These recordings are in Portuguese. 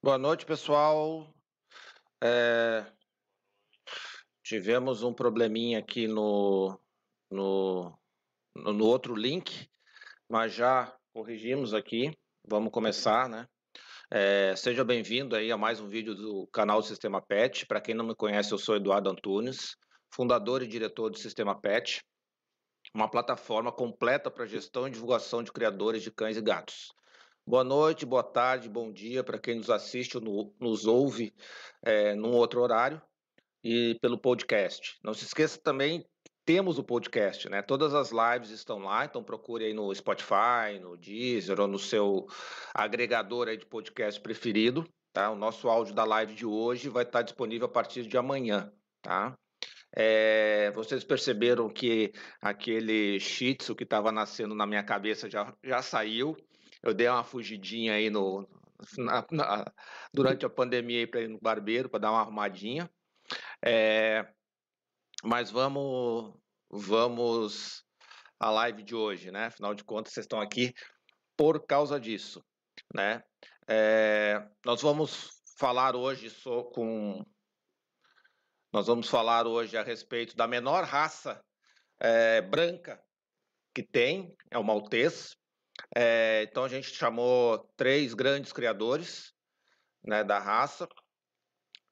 Boa noite, pessoal. É, tivemos um probleminha aqui no, no, no outro link, mas já corrigimos aqui. Vamos começar, né? É, seja bem-vindo aí a mais um vídeo do canal Sistema PET. Para quem não me conhece, eu sou Eduardo Antunes, fundador e diretor do Sistema PET, uma plataforma completa para gestão e divulgação de criadores de cães e gatos. Boa noite, boa tarde, bom dia para quem nos assiste ou nos ouve é, num outro horário e pelo podcast. Não se esqueça também, temos o podcast, né? Todas as lives estão lá, então procure aí no Spotify, no Deezer ou no seu agregador aí de podcast preferido, tá? O nosso áudio da live de hoje vai estar disponível a partir de amanhã, tá? É, vocês perceberam que aquele shih tzu que estava nascendo na minha cabeça já, já saiu, eu dei uma fugidinha aí no, na, na, durante a pandemia para ir no barbeiro para dar uma arrumadinha. É, mas vamos, vamos à live de hoje, né? Afinal de contas, vocês estão aqui por causa disso, né? É, nós vamos falar hoje só com nós vamos falar hoje a respeito da menor raça é, branca que tem, é o maltês. É, então a gente chamou três grandes criadores né, da raça.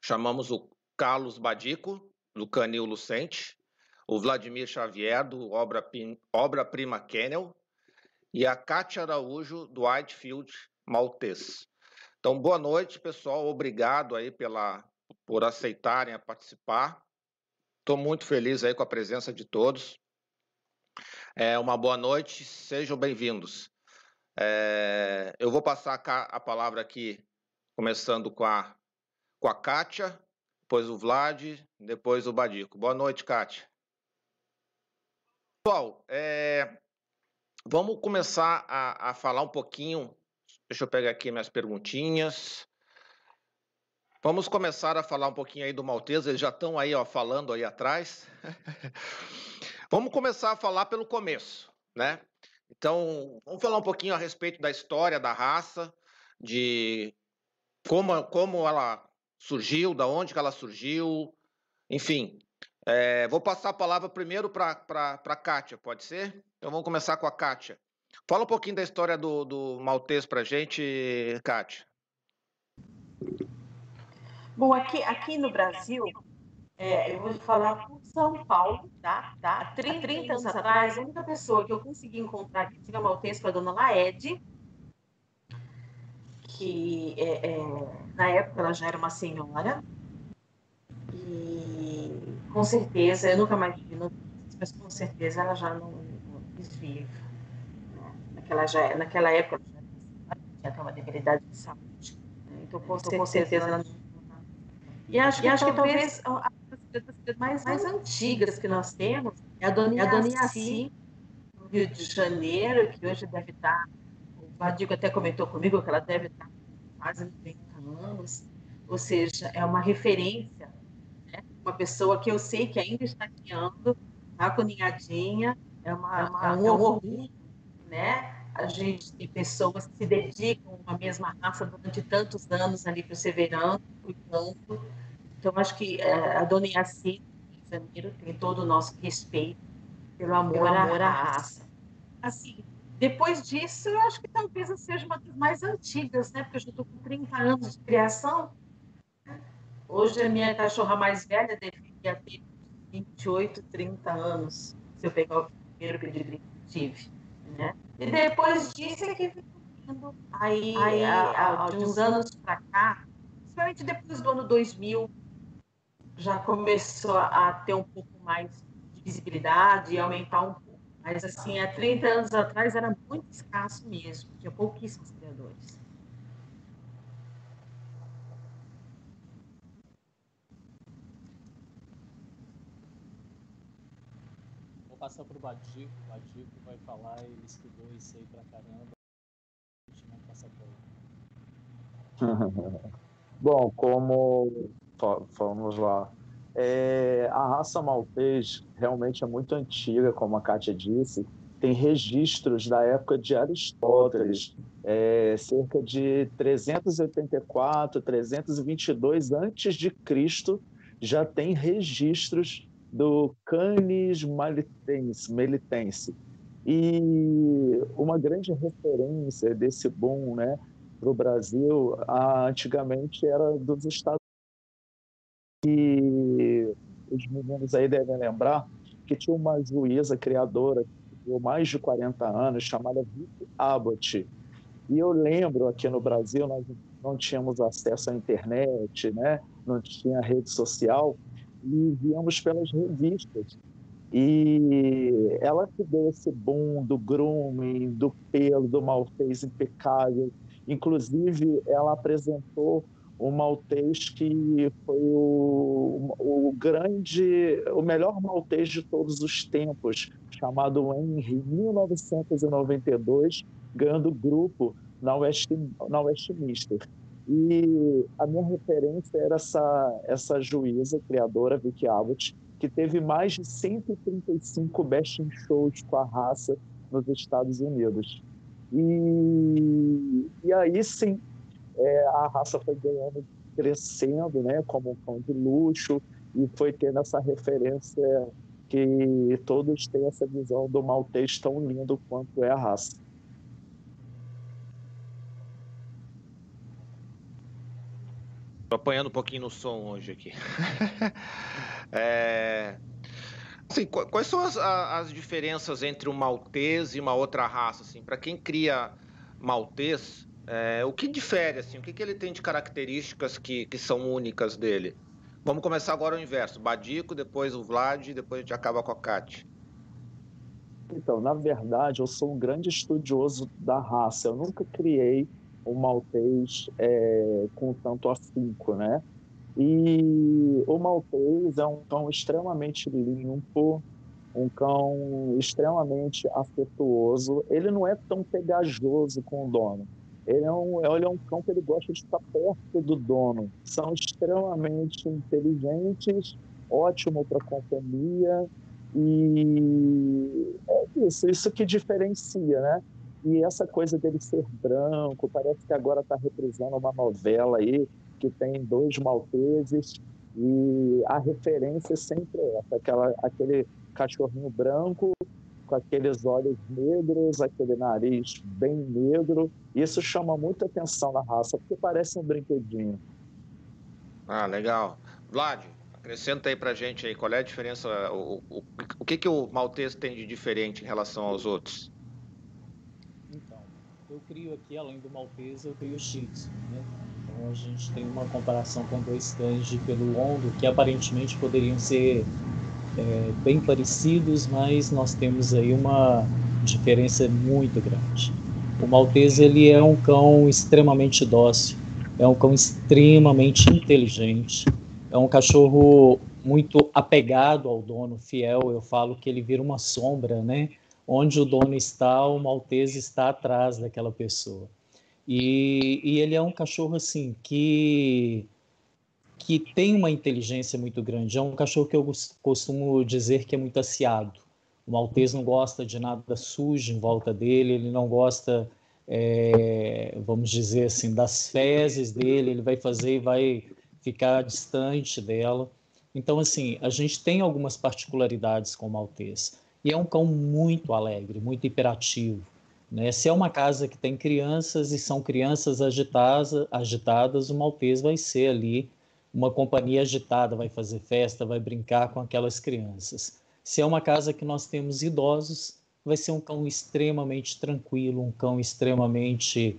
Chamamos o Carlos Badico, do Canil Lucente, o Vladimir Xavier, do Obra, Obra Prima Kennel, e a Kátia Araújo, do Whitefield Maltês. Então, boa noite, pessoal. Obrigado aí pela, por aceitarem a participar. Estou muito feliz aí com a presença de todos. É, uma boa noite, sejam bem-vindos. É, eu vou passar a palavra aqui, começando com a, com a Kátia, depois o Vlad, depois o Badico. Boa noite, Kátia. Pessoal, é, vamos começar a, a falar um pouquinho. Deixa eu pegar aqui minhas perguntinhas. Vamos começar a falar um pouquinho aí do Maltese, eles já estão aí ó, falando aí atrás. vamos começar a falar pelo começo, né? Então, vamos falar um pouquinho a respeito da história da raça, de como, como ela surgiu, da onde que ela surgiu, enfim. É, vou passar a palavra primeiro para a Kátia, pode ser? Então vamos começar com a Kátia. Fala um pouquinho da história do, do Maltês para a gente, Kátia. Bom, aqui, aqui no Brasil, é, eu vou falar por São Paulo, tá? tá? Há 30, 30 anos atrás, a única pessoa que eu consegui encontrar que tinha maltês foi a dona Laede, que é, é, na época ela já era uma senhora, e com certeza, eu nunca mais vi notícias, mas com certeza ela já não, não viva. Né? Naquela, já, naquela época ela já tinha uma debilidade de saúde, né? então com, com certeza ela não. E acho, e acho que talvez das mais, mais antigas que nós temos é a Dona, é Iaci, no Rio de Janeiro, que hoje deve estar, o Vadigo até comentou comigo que ela deve estar quase 90 anos, ou seja, é uma referência, né? uma pessoa que eu sei que ainda está criando, está com ninhadinha, é, uma, é, uma, é um orgulho, né? A gente tem pessoas que se dedicam a uma mesma raça durante tantos anos ali perseverando, cuidando, então, acho que é, a dona Iaci, em Janeiro, tem todo o nosso respeito pelo amor, pelo amor à, raça. raça. Assim, depois disso, eu acho que talvez eu seja uma das mais antigas, né? Porque eu já estou com 30 anos de criação. Hoje, a minha cachorra mais velha deveria ter 28, 30 anos, se eu pegar o primeiro pedigree que tive. Né? E depois disso é que vindo aí, aí há, de uns anos para cá, principalmente depois do ano 2000, já começou a ter um pouco mais de visibilidade e aumentar um pouco. Mas, assim, há 30 anos atrás era muito escasso mesmo, tinha pouquíssimos criadores. Vou passar para o Badico, o Badico vai falar, ele estudou isso aí pra caramba. A gente não passa Bom, como vamos lá. É, a raça maltês realmente é muito antiga, como a Kátia disse. tem registros da época de Aristóteles, é, cerca de 384, 322 antes de Cristo, já tem registros do Canis Melitense, Melitense. E uma grande referência desse boom né, para o Brasil, antigamente era dos Estados Unidos. E os meninos aí devem lembrar que tinha uma juíza criadora por mais de 40 anos, chamada Vicky Abbott. E eu lembro aqui no Brasil, nós não tínhamos acesso à internet, né? não tinha rede social, e víamos pelas revistas. E ela que deu esse boom do grooming, do pelo, do maltês impecável. Inclusive, ela apresentou o maltês que foi o, o grande, o melhor maltês de todos os tempos, chamado Henry, 1992, ganhando grupo na, West, na Westminster. E a minha referência era essa, essa juíza, criadora, Vicky Abbott, que teve mais de 135 best in shows com a raça nos Estados Unidos. E, e aí sim, é, a raça foi ganhando, crescendo, né, como um cão de luxo, e foi tendo essa referência que todos têm essa visão do maltês tão lindo quanto é a raça. Estou apanhando um pouquinho no som hoje aqui. é... assim, quais são as, as, diferenças entre o maltês e uma outra raça? Assim, Para quem cria maltês, é, o que difere? Assim, o que, que ele tem de características que, que são únicas dele? Vamos começar agora o inverso. Badico, depois o Vlad, depois a gente acaba com a Kat. Então, na verdade, eu sou um grande estudioso da raça. Eu nunca criei um maltês é, com tanto afinco, né? E o maltês é um cão extremamente limpo, um cão extremamente afetuoso. Ele não é tão pegajoso com o dono. Ele é um, ele é um cão que ele gosta de estar perto do dono. São extremamente inteligentes, ótimo para companhia e é isso, isso que diferencia, né? E essa coisa dele ser branco, parece que agora está reprisando uma novela aí que tem dois malteses e a referência é sempre essa, aquela, aquele cachorrinho branco com aqueles olhos negros, aquele nariz bem negro. Isso chama muita atenção na raça, porque parece um brinquedinho. Ah, legal. Vlad, acrescenta aí pra gente aí, qual é a diferença, o, o, o que, que o maltês tem de diferente em relação aos outros? eu crio aqui, além do Maltese, eu crio o Shih né? Então a gente tem uma comparação com dois cães de pelo longo que aparentemente poderiam ser é, bem parecidos, mas nós temos aí uma diferença muito grande. O Maltese ele é um cão extremamente dócil, é um cão extremamente inteligente, é um cachorro muito apegado ao dono, fiel. Eu falo que ele vira uma sombra, né? onde o dono está, o maltese está atrás daquela pessoa. E, e ele é um cachorro assim que que tem uma inteligência muito grande. É um cachorro que eu costumo dizer que é muito aciado. O maltese não gosta de nada sujo em volta dele, ele não gosta, é, vamos dizer assim, das fezes dele, ele vai fazer e vai ficar distante dela. Então, assim, a gente tem algumas particularidades com o maltese. E é um cão muito alegre, muito hiperativo. Né? Se é uma casa que tem crianças e são crianças agitadas, agitadas, o maltês vai ser ali uma companhia agitada, vai fazer festa, vai brincar com aquelas crianças. Se é uma casa que nós temos idosos, vai ser um cão extremamente tranquilo, um cão extremamente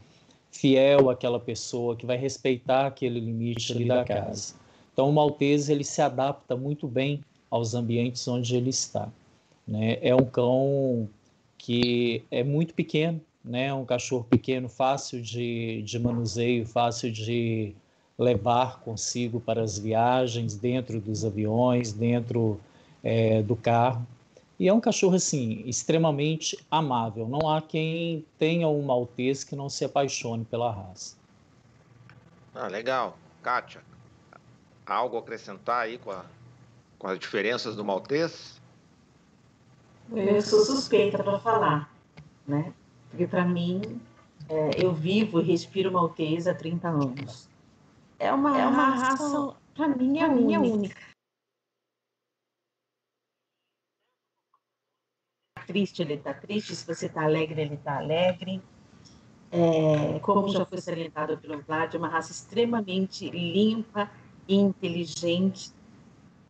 fiel àquela pessoa, que vai respeitar aquele limite ali da casa. Então, o maltês ele se adapta muito bem aos ambientes onde ele está. Né? É um cão que é muito pequeno, né? É um cachorro pequeno, fácil de, de manuseio, fácil de levar consigo para as viagens, dentro dos aviões, dentro é, do carro. E é um cachorro, assim, extremamente amável. Não há quem tenha um maltês que não se apaixone pela raça. Ah, legal. Kátia, algo a acrescentar aí com, a, com as diferenças do maltês? Eu sou suspeita para falar, né? Porque para mim, é, eu vivo e respiro maltesa há 30 anos. É uma, é uma raça, raça para mim, é, única. única. Triste, ele está triste. Se você está alegre, ele está alegre. É, como já foi salientado pelo Vlad, é uma raça extremamente limpa e inteligente.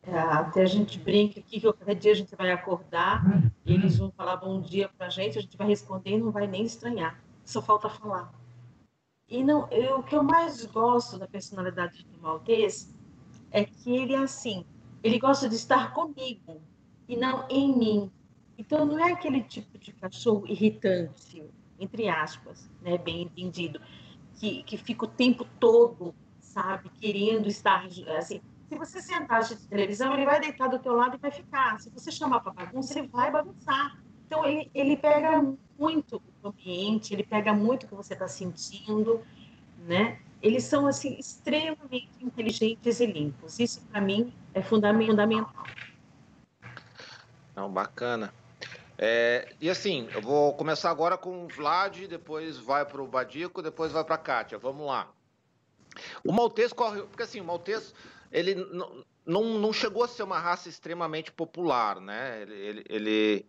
É, até a gente brinca aqui que cada dia a gente vai acordar e eles vão falar bom dia para a gente, a gente vai responder e não vai nem estranhar. Só falta falar. E não, eu, o que eu mais gosto da personalidade do maltês é que ele é assim, ele gosta de estar comigo e não em mim. Então não é aquele tipo de cachorro irritante, entre aspas, né, bem entendido, que, que fica o tempo todo, sabe, querendo estar assim. Se você sentar de televisão, ele vai deitar do teu lado e vai ficar. Se você chamar para bagunça, ele vai bagunçar. Então ele, ele pega muito o ambiente, ele pega muito o que você está sentindo, né? Eles são assim extremamente inteligentes e limpos. Isso para mim é fundamental. Não, bacana. É, e assim, eu vou começar agora com o Vlad, depois vai para o Badico, depois vai para a Kátia. Vamos lá. O Maltês corre. Porque assim, o Maltês ele não, não, não chegou a ser uma raça extremamente popular, né? Ele, ele, ele,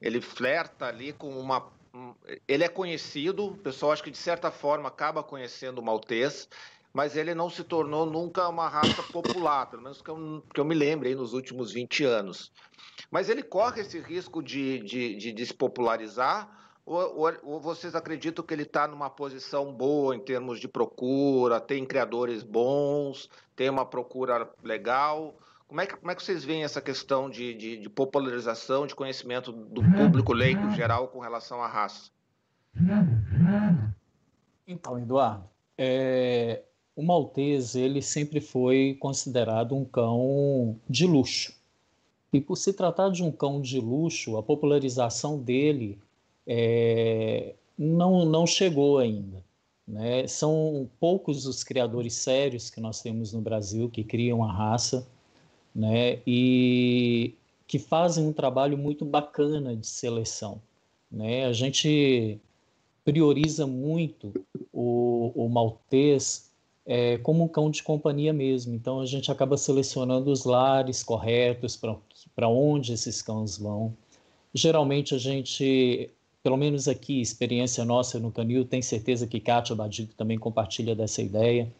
ele flerta ali com uma. Ele é conhecido, o pessoal acho que de certa forma acaba conhecendo o Maltês, mas ele não se tornou nunca uma raça popular, pelo menos que eu, que eu me lembre nos últimos 20 anos. Mas ele corre esse risco de, de, de despopularizar, ou, ou, ou, vocês acreditam que ele está numa posição boa em termos de procura, tem criadores bons, tem uma procura legal? Como é que, como é que vocês veem essa questão de, de, de popularização, de conhecimento do público leigo geral com relação à raça? Então, Eduardo, é, o maltese ele sempre foi considerado um cão de luxo. E por se tratar de um cão de luxo, a popularização dele é, não, não chegou ainda. Né? São poucos os criadores sérios que nós temos no Brasil que criam a raça né? e que fazem um trabalho muito bacana de seleção. Né? A gente prioriza muito o, o maltês é, como um cão de companhia mesmo. Então a gente acaba selecionando os lares corretos para onde esses cães vão. Geralmente a gente, pelo menos aqui, experiência nossa no Canil, tem certeza que Kátia Badico também compartilha dessa ideia,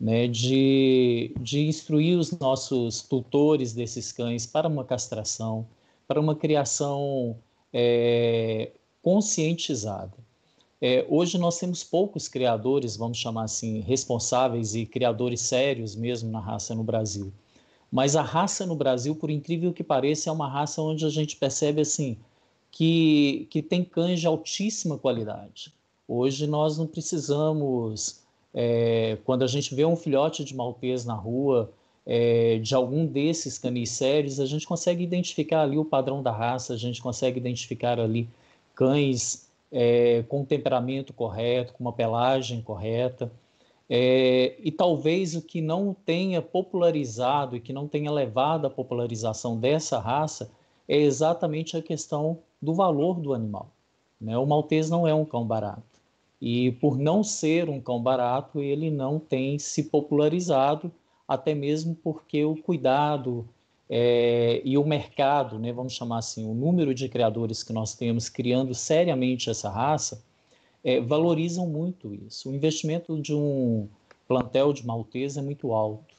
né, de, de instruir os nossos tutores desses cães para uma castração, para uma criação é, conscientizada. É, hoje nós temos poucos criadores, vamos chamar assim, responsáveis e criadores sérios mesmo na raça no Brasil. Mas a raça no Brasil, por incrível que pareça, é uma raça onde a gente percebe assim que, que tem cães de altíssima qualidade. Hoje nós não precisamos, é, quando a gente vê um filhote de maltês na rua, é, de algum desses canis sérios, a gente consegue identificar ali o padrão da raça, a gente consegue identificar ali cães é, com temperamento correto, com uma pelagem correta. É, e talvez o que não tenha popularizado e que não tenha levado à popularização dessa raça é exatamente a questão do valor do animal. Né? O maltês não é um cão barato. E por não ser um cão barato, ele não tem se popularizado, até mesmo porque o cuidado é, e o mercado, né, vamos chamar assim, o número de criadores que nós temos criando seriamente essa raça, é, valorizam muito isso. O investimento de um plantel de maltese é muito alto.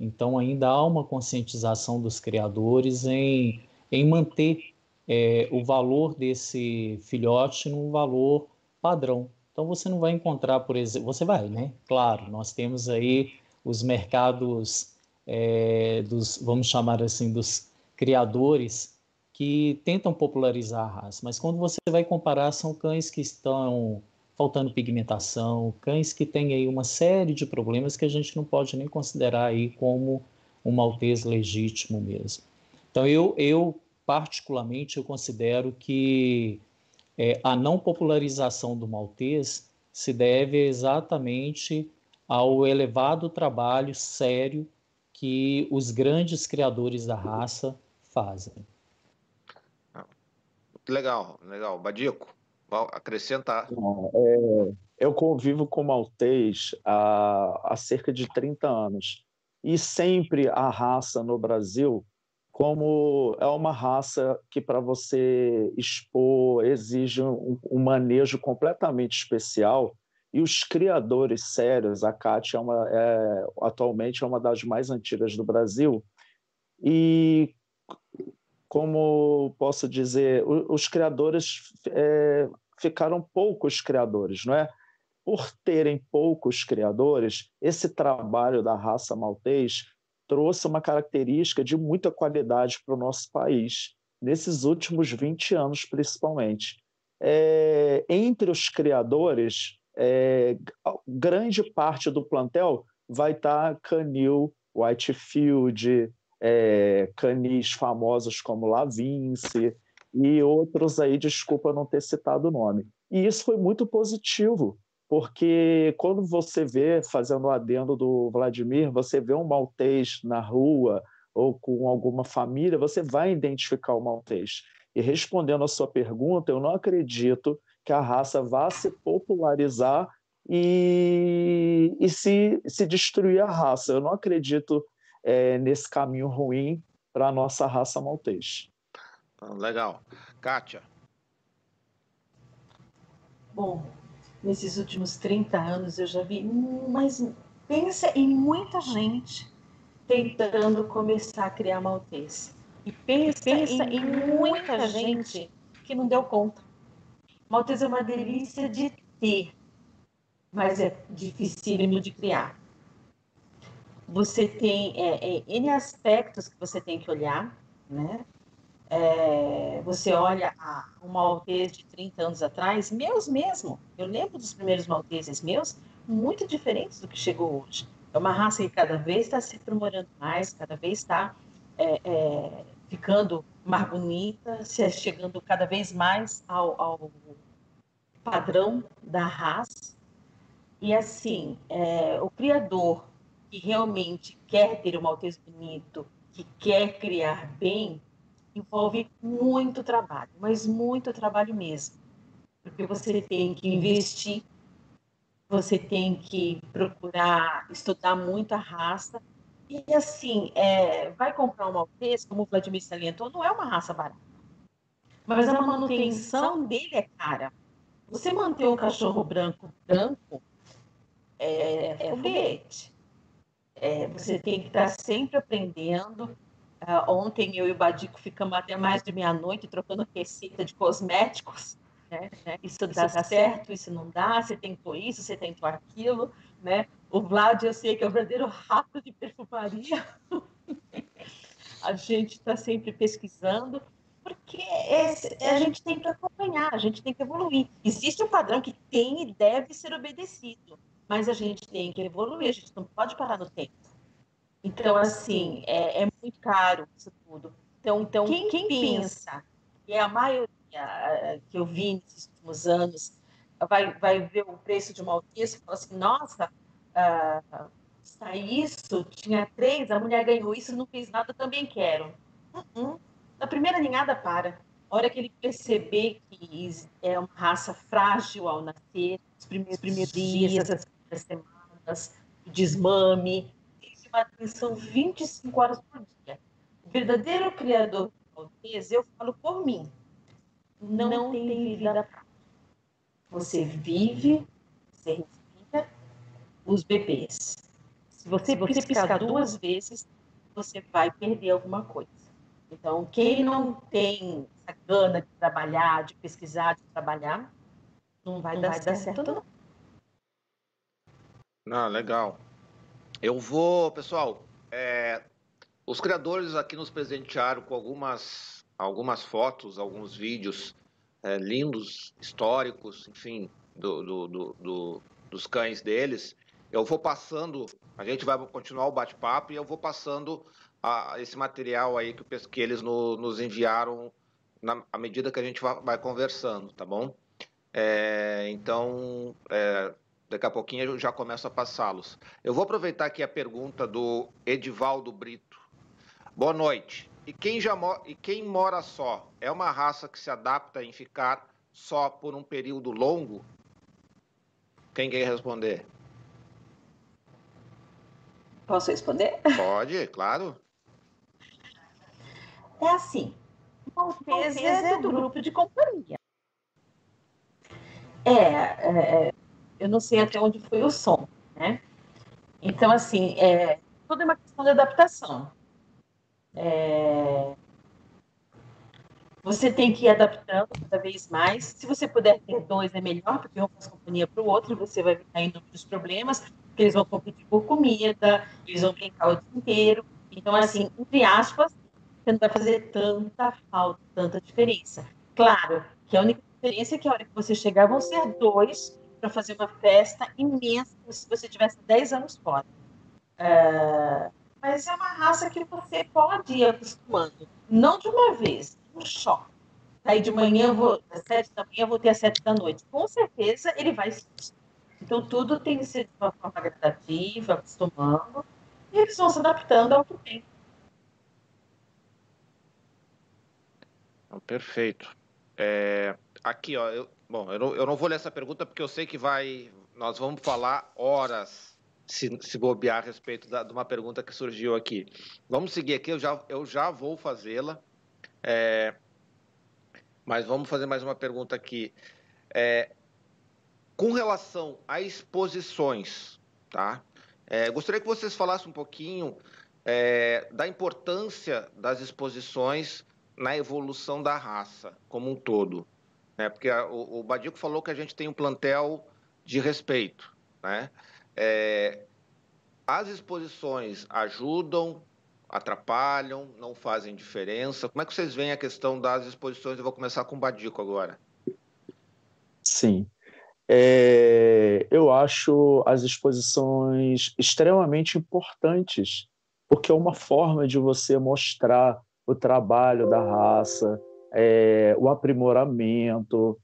Então, ainda há uma conscientização dos criadores em, em manter é, o valor desse filhote num valor padrão. Então, você não vai encontrar, por exemplo, você vai, né? Claro, nós temos aí os mercados é, dos, vamos chamar assim, dos criadores que tentam popularizar a raça. Mas quando você vai comparar, são cães que estão faltando pigmentação, cães que têm aí uma série de problemas que a gente não pode nem considerar aí como um maltês legítimo mesmo. Então eu, eu particularmente eu considero que é, a não popularização do maltês se deve exatamente ao elevado trabalho sério que os grandes criadores da raça fazem. Legal, legal. Badico, acrescentar. É, eu convivo com maltês há, há cerca de 30 anos. E sempre a raça no Brasil, como é uma raça que para você expor exige um, um, manejo completamente especial, e os criadores sérios, a Cátia é uma, é, atualmente é uma das mais antigas do Brasil, e como posso dizer, os criadores é, ficaram poucos criadores, não é? Por terem poucos criadores, esse trabalho da raça maltês trouxe uma característica de muita qualidade para o nosso país, nesses últimos 20 anos principalmente. É, entre os criadores, é, grande parte do plantel vai estar tá Canil, Whitefield, é, canis famosos como Lavince e outros aí, desculpa não ter citado o nome. E isso foi muito positivo, porque quando você vê, fazendo o adendo do Vladimir, você vê um maltês na rua ou com alguma família, você vai identificar o maltês. E respondendo a sua pergunta, eu não acredito que a raça vá se popularizar e, e se, se destruir a raça. Eu não acredito é, nesse caminho ruim para a nossa raça maltês. Legal. Kátia? Bom, nesses últimos 30 anos eu já vi, mas pensa em muita gente tentando começar a criar maltês. E pensa, pensa em, em muita gente que não deu conta. Maltês é uma delícia de ter, mas é dificílimo de criar você tem é, é, N aspectos que você tem que olhar, né? É, você olha um maltês de 30 anos atrás, meus mesmo, eu lembro dos primeiros malteses meus, muito diferentes do que chegou hoje. É uma raça que cada vez está se aprimorando mais, cada vez está é, é, ficando mais bonita, chegando cada vez mais ao, ao padrão da raça. E assim, é, o criador que realmente quer ter um maltês bonito, que quer criar bem, envolve muito trabalho, mas muito trabalho mesmo. Porque você tem que investir, você tem que procurar estudar muito a raça. E assim, é, vai comprar um maltês, como o Vladimir salientou, não é uma raça barata. Mas a manutenção dele é cara. Você manter um cachorro branco branco é, é foguete. É, você tem que estar sempre aprendendo. Uh, ontem eu e o Badico ficamos até mais de meia-noite trocando receita de cosméticos. Né? Isso dá isso certo, isso não dá, você tentou isso, você tentou aquilo. Né? O Vlad, eu sei que é o verdadeiro rato de perfumaria. a gente está sempre pesquisando, porque esse, a gente tem que acompanhar, a gente tem que evoluir. Existe um padrão que tem e deve ser obedecido mas a gente tem que evoluir, a gente não pode parar no tempo. Então, assim, é, é muito caro isso tudo. Então, então quem, quem pensa, que é a maioria que eu vi nesses últimos anos, vai, vai ver o preço de uma alquista e fala assim, nossa, uh, está isso, tinha três, a mulher ganhou isso, não fez nada, também quero. Uh -uh. Na primeira ninhada, para. A hora que ele perceber que é uma raça frágil ao nascer, os primeiros, primeiros dias, as das semanas, o desmame, uma atenção 25 horas por dia. O verdadeiro criador maltese, eu falo por mim, não, não tem, tem vida prática. Você vive, você respira os bebês. Se você, Se você piscar duas vezes, você vai perder alguma coisa. Então, quem não tem essa gana de trabalhar, de pesquisar, de trabalhar, não vai, não dar, vai certo, dar certo, não. Ah, legal. Eu vou, pessoal, é, os criadores aqui nos presentearam com algumas, algumas fotos, alguns vídeos é, lindos, históricos, enfim, do, do, do, do, dos cães deles. Eu vou passando, a gente vai continuar o bate-papo e eu vou passando a, esse material aí que, que eles no, nos enviaram na, à medida que a gente vai, vai conversando, tá bom? É, então, é, Daqui a pouquinho eu já começo a passá-los. Eu vou aproveitar aqui a pergunta do Edivaldo Brito. Boa noite. e, quem já e quem mora só, é uma raça que se adapta em ficar só por um período longo? Quem quer responder? Posso responder? Pode, claro. É assim, Maltese é do grupo de companhia. É, é, eu não sei até onde foi o som, né? Então, assim, é, tudo é uma questão de adaptação. É, você tem que ir adaptando cada vez mais. Se você puder ter dois, é melhor, porque um faz companhia para o outro, você vai ficar em dos problemas, porque eles vão competir por comida, eles vão brincar o dia inteiro. Então, assim, entre aspas, você não vai fazer tanta falta, tanta diferença. Claro que a única diferença é que a hora que você chegar vão ser dois para fazer uma festa imensa se você tivesse 10 anos fora. É, mas é uma raça que você pode ir acostumando, não de uma vez, um choque. Aí de manhã eu vou, às sete da manhã eu vou ter às sete da noite. Com certeza ele vai Então tudo tem que ser de uma forma gradativa, acostumando, e eles vão se adaptando ao que tem. Perfeito. É, aqui, ó, eu, bom, eu não, eu não vou ler essa pergunta porque eu sei que vai. Nós vamos falar horas se, se bobear a respeito da, de uma pergunta que surgiu aqui. Vamos seguir aqui, eu já, eu já vou fazê-la. É, mas vamos fazer mais uma pergunta aqui. É, com relação a exposições, tá? É, gostaria que vocês falassem um pouquinho é, da importância das exposições na evolução da raça como um todo. Né? Porque a, o, o Badico falou que a gente tem um plantel de respeito. Né? É, as exposições ajudam, atrapalham, não fazem diferença? Como é que vocês veem a questão das exposições? Eu vou começar com o Badico agora. Sim. É, eu acho as exposições extremamente importantes, porque é uma forma de você mostrar o trabalho da raça, é, o aprimoramento,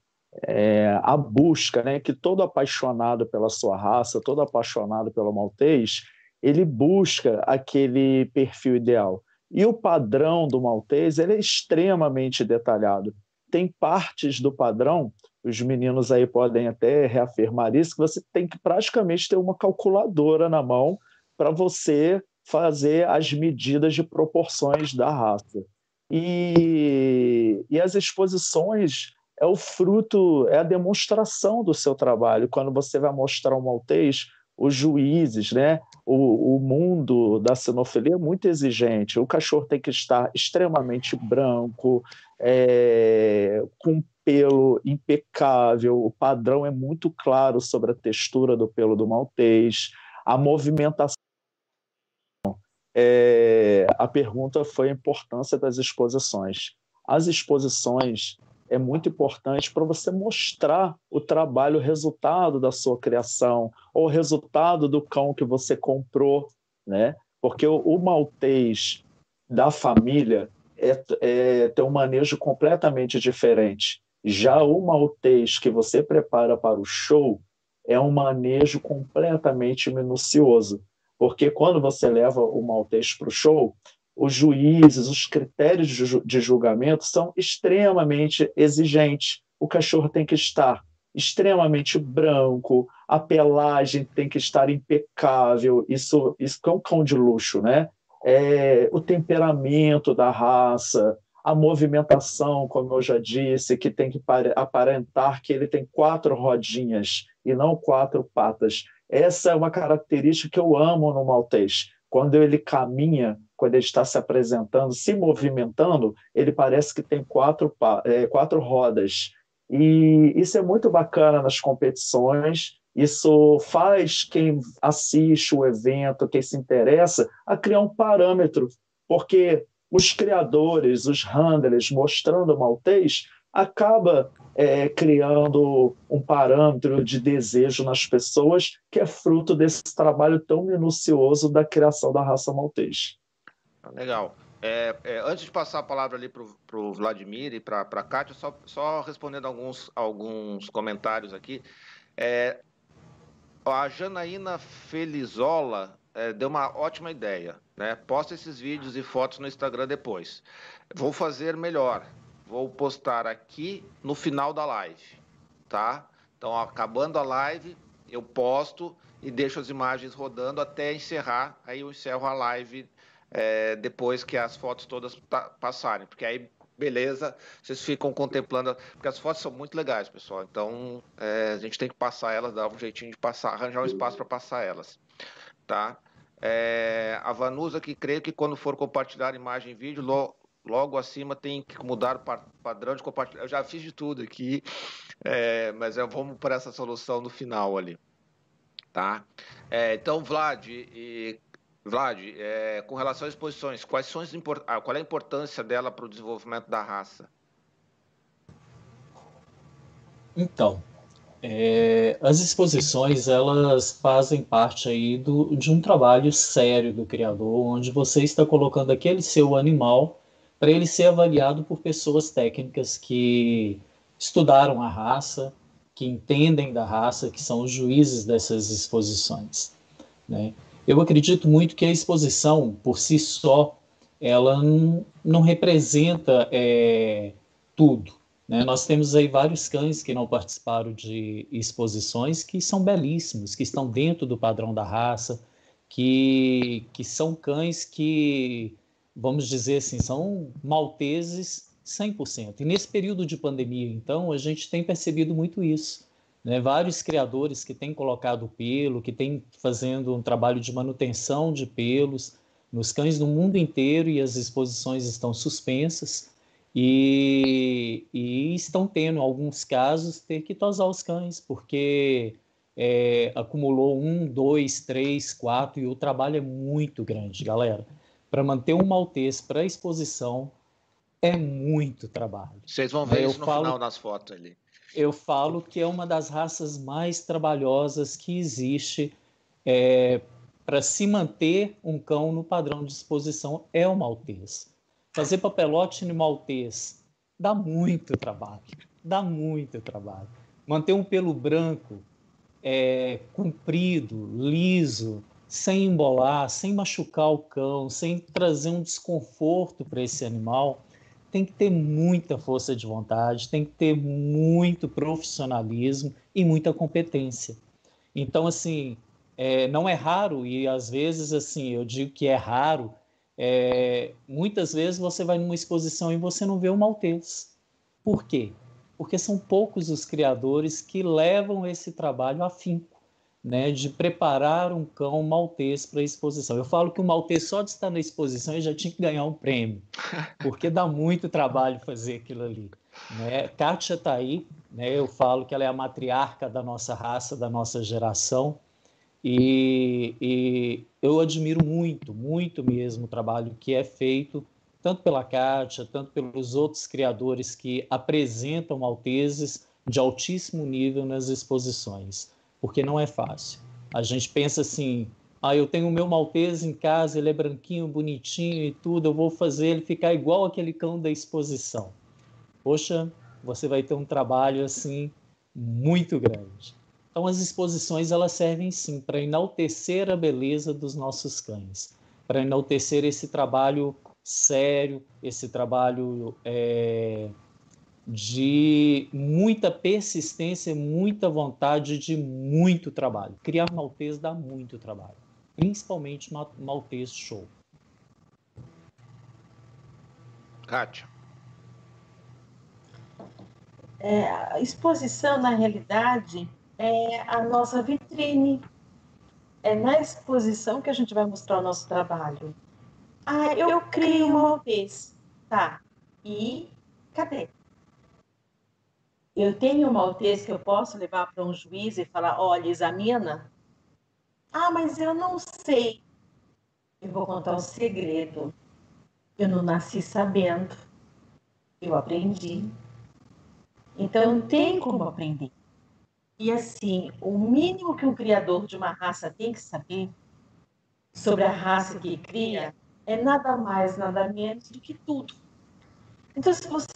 é, a busca, né? Que todo apaixonado pela sua raça, todo apaixonado pelo maltês, ele busca aquele perfil ideal. E o padrão do maltês ele é extremamente detalhado. Tem partes do padrão, os meninos aí podem até reafirmar isso, que você tem que praticamente ter uma calculadora na mão para você fazer as medidas de proporções da raça. E, e as exposições é o fruto, é a demonstração do seu trabalho. Quando você vai mostrar um maltês, os juízes, né? O, o, mundo da sinofilia é muito exigente. O cachorro tem que estar extremamente branco, é, com pelo impecável. O padrão é muito claro sobre a textura do pelo do maltês, a movimentação é, a pergunta foi a importância das exposições. As exposições é muito importante para você mostrar o trabalho, o resultado da sua criação, ou o resultado do cão que você comprou, né? Porque o, o maltês da família é, é, tem um manejo completamente diferente. Já o maltês que você prepara para o show é um manejo completamente minucioso. Porque quando você leva o maltês para o show, os juízes, os critérios de julgamento são extremamente exigentes. O cachorro tem que estar extremamente branco, a pelagem tem que estar impecável. Isso, isso é um cão de luxo, né? É, o temperamento da raça, a movimentação, como eu já disse, que tem que aparentar que ele tem quatro rodinhas e não quatro patas. Essa é uma característica que eu amo no maltês. Quando ele caminha, quando ele está se apresentando, se movimentando, ele parece que tem quatro, é, quatro rodas. E isso é muito bacana nas competições. Isso faz quem assiste o evento, quem se interessa, a criar um parâmetro, porque os criadores, os handlers, mostrando o maltês, acaba é, criando um parâmetro de desejo nas pessoas que é fruto desse trabalho tão minucioso da criação da raça maltês. Legal. É, é, antes de passar a palavra ali para o Vladimir e para a Kátia, só, só respondendo alguns, alguns comentários aqui. É, A Janaína Felizola é, deu uma ótima ideia. Né? Posta esses vídeos e fotos no Instagram depois. Vou fazer melhor. Vou postar aqui no final da live, tá? Então, acabando a live, eu posto e deixo as imagens rodando até encerrar. Aí eu encerro a live é, depois que as fotos todas passarem, porque aí beleza, vocês ficam contemplando, porque as fotos são muito legais, pessoal. Então é, a gente tem que passar elas, dar um jeitinho de passar, arranjar um espaço para passar elas, tá? É, a Vanusa que creio que quando for compartilhar imagem e vídeo, lo, logo acima tem que mudar o padrão de compartilhar. Eu já fiz de tudo aqui, é, mas é, vamos para essa solução no final ali, tá? É, então, Vlad, e, Vlad, é, com relação às exposições, quais são ah, qual é a importância dela para o desenvolvimento da raça? Então, é, as exposições elas fazem parte aí do, de um trabalho sério do criador, onde você está colocando aquele seu animal para ele ser avaliado por pessoas técnicas que estudaram a raça, que entendem da raça, que são os juízes dessas exposições. Né? Eu acredito muito que a exposição, por si só, ela não, representa é, tudo. Né? Nós temos aí vários cães que não participaram de exposições que são belíssimos, que estão dentro do padrão da raça, que, que são cães que, vamos dizer assim, são malteses 100%. E nesse período de pandemia, então, a gente tem percebido muito isso. Né? Vários criadores que têm colocado pelo, que têm fazendo um trabalho de manutenção de pelos nos cães do mundo inteiro e as exposições estão suspensas e, e estão tendo, em alguns casos, ter que tosar os cães, porque é, acumulou um, dois, três, quatro, e o trabalho é muito grande, galera. Para manter um maltês para exposição é muito trabalho. Vocês vão ver isso no falo... final das fotos ali eu falo que é uma das raças mais trabalhosas que existe é, para se manter um cão no padrão de exposição é o maltês. Fazer papelote no maltês dá muito trabalho, dá muito trabalho. Manter um pelo branco é, comprido, liso, sem embolar, sem machucar o cão, sem trazer um desconforto para esse animal, tem que ter muita força de vontade, tem que ter muito profissionalismo e muita competência. Então, assim, é, não é raro, e às vezes, assim, eu digo que é raro, é, muitas vezes você vai numa exposição e você não vê o maltês. Por quê? Porque são poucos os criadores que levam esse trabalho a fim né, de preparar um cão maltês para a exposição. Eu falo que o maltês só de estar na exposição já tinha que ganhar um prêmio, porque dá muito trabalho fazer aquilo ali. Né? Kátia está aí, né, eu falo que ela é a matriarca da nossa raça, da nossa geração, e, e eu admiro muito, muito mesmo o trabalho que é feito, tanto pela Kátia, tanto pelos outros criadores que apresentam malteses de altíssimo nível nas exposições porque não é fácil. A gente pensa assim: ah, eu tenho o meu maltese em casa, ele é branquinho, bonitinho e tudo, eu vou fazer ele ficar igual aquele cão da exposição. Poxa, você vai ter um trabalho assim muito grande. Então as exposições elas servem sim para enaltecer a beleza dos nossos cães, para enaltecer esse trabalho sério, esse trabalho é, de muita persistência, muita vontade, de muito trabalho. Criar maltês dá muito trabalho, principalmente maltês show. Kátia. É, a exposição, na realidade, é a nossa vitrine. É na exposição que a gente vai mostrar o nosso trabalho. Ah, eu, eu crio uma maltês. Tá. E cadê? Eu tenho uma maltês que eu posso levar para um juiz e falar: olha, examina. Ah, mas eu não sei. Eu vou contar um segredo. Eu não nasci sabendo. Eu aprendi. Então, tem como aprender. E assim, o mínimo que um criador de uma raça tem que saber sobre a raça que cria é nada mais, nada menos do que tudo. Então, se você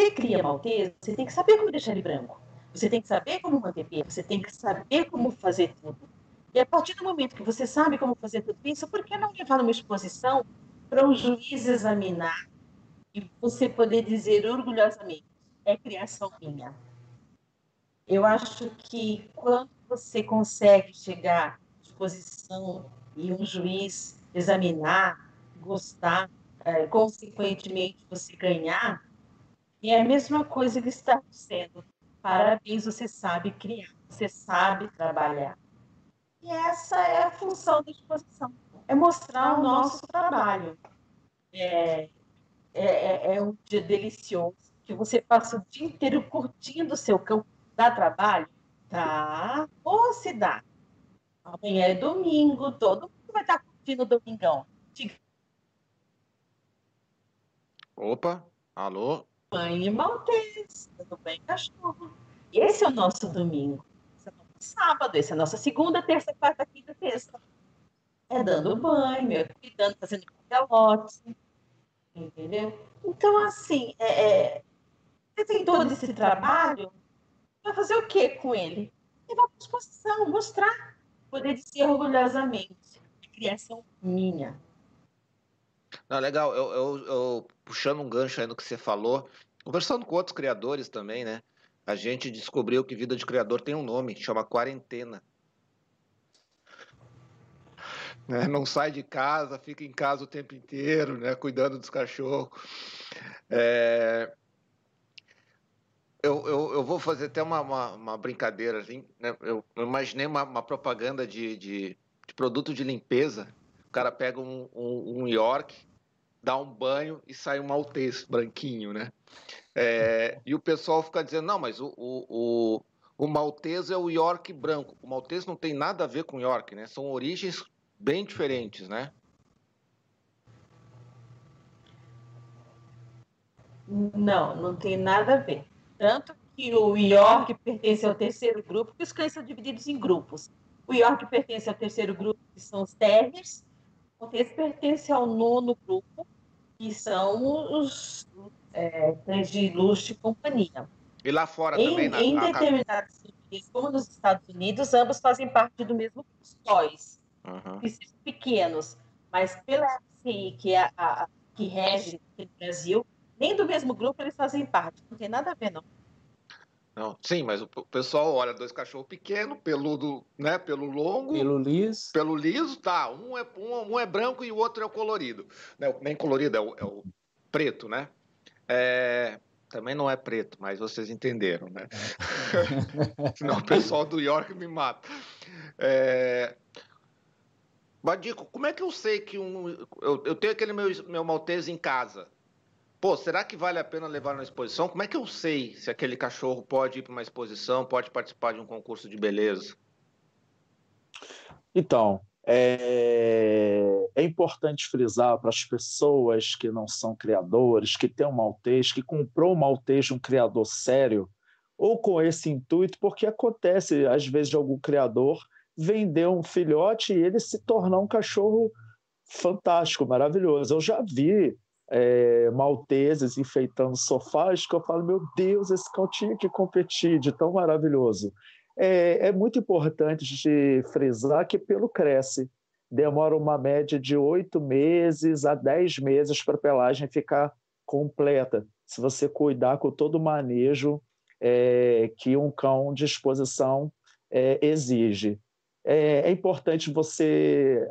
você cria maltese, você tem que saber como deixar ele branco. Você tem que saber como manter bem, você tem que saber como fazer tudo. E a partir do momento que você sabe como fazer tudo isso, por que não levar numa exposição para um juiz examinar e você poder dizer orgulhosamente: é criação minha? Eu acho que quando você consegue chegar à exposição e um juiz examinar, gostar, é, consequentemente você ganhar, é a mesma coisa que está dizendo. Parabéns, você sabe criar, você sabe trabalhar. E essa é a função da exposição, é mostrar o nosso trabalho. É, é, é, é um dia delicioso, que você passa o dia inteiro curtindo o seu campo. Dá trabalho? Tá. Ou se dá. Amanhã é domingo, todo mundo vai estar curtindo o domingão. Opa, alô? Mãe maltês, tudo bem, cachorro? Esse é o nosso domingo. Esse é o nosso sábado, esse é a nossa segunda, terça, quarta, quinta, sexta. É dando banho, é cuidando, fazendo capelote, entendeu? Então, assim, é, é, você tem todo esse trabalho, vai fazer o que com ele? Levar para exposição, mostrar, poder dizer orgulhosamente, criação minha. Não, legal, eu, eu, eu, puxando um gancho aí no que você falou, conversando com outros criadores também, né? A gente descobriu que vida de criador tem um nome, chama quarentena. Né? Não sai de casa, fica em casa o tempo inteiro, né? Cuidando dos cachorros. É... Eu, eu, eu, vou fazer até uma, uma, uma brincadeira, assim, né? eu, imaginei uma, uma propaganda de, de, de, produto de limpeza. O cara pega um, um, um York, dá um banho e sai um maltês branquinho, né? É, e o pessoal fica dizendo, não, mas o, o, o, o maltês é o York branco. O maltês não tem nada a ver com York, né? São origens bem diferentes, né? Não, não tem nada a ver. Tanto que o York pertence ao terceiro grupo, porque os cães são divididos em grupos. O York pertence ao terceiro grupo, que são os terriers. O Maltese pertence ao nono grupo, que são os é, cães de luxo e companhia. E lá fora em, também? Na, em determinados países, como nos Estados Unidos, ambos fazem parte do mesmo grupo, os toys, uhum. pequenos. Mas pela FCI, que, é a, a, que rege no Brasil, nem do mesmo grupo eles fazem parte. Não tem nada a ver, não. Não, sim, mas o pessoal olha dois cachorros pequenos, peludo, né, pelo longo, pelo liso, pelo liso, tá. Um é um, um é branco e o outro é o colorido, né? Nem colorido é o, é o preto, né? É, também não é preto, mas vocês entenderam, né? Senão o pessoal do York me mata. É... Badico, como é que eu sei que um. Eu, eu tenho aquele meu, meu maltese em casa. Pô, será que vale a pena levar na exposição? Como é que eu sei se aquele cachorro pode ir para uma exposição, pode participar de um concurso de beleza? Então, é, é importante frisar para as pessoas que não são criadores, que tem um maltês, que comprou um maltês de um criador sério, ou com esse intuito, porque acontece, às vezes, de algum criador vender um filhote e ele se tornar um cachorro fantástico, maravilhoso. Eu já vi é, malteses enfeitando sofás, que eu falo, meu Deus, esse cão tinha que competir de tão maravilhoso. É, é muito importante de frisar que pelo cresce demora uma média de oito meses a dez meses para a pelagem ficar completa, se você cuidar com todo o manejo é, que um cão de exposição é, exige. É, é importante você,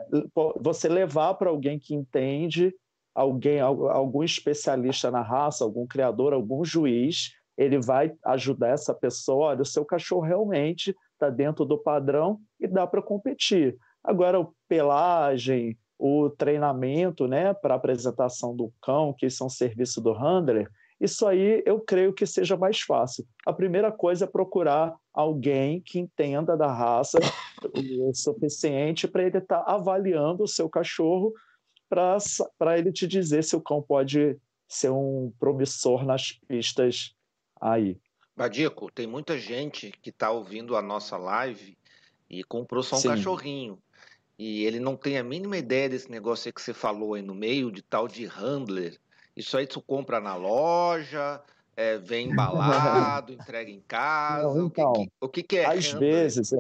você levar para alguém que entende alguém, algum especialista na raça, algum criador, algum juiz, ele vai ajudar essa pessoa. Olha, o seu cachorro realmente está dentro do padrão e dá para competir. Agora, pelagem, o treinamento né, para apresentação do cão, que são serviço do handler, isso aí eu creio que seja mais fácil. A primeira coisa é procurar alguém que entenda da raça o suficiente para ele estar tá avaliando o seu cachorro para ele te dizer se o cão pode ser um promissor nas pistas aí. Badico, tem muita gente que está ouvindo a nossa live e comprou só um Sim. cachorrinho. E ele não tem a mínima ideia desse negócio aí que você falou aí no meio, de tal de handler. Isso aí tu compra na loja, é, vem embalado, entrega em casa? Não, então, o, que, o que, que é? Às renda? vezes, é,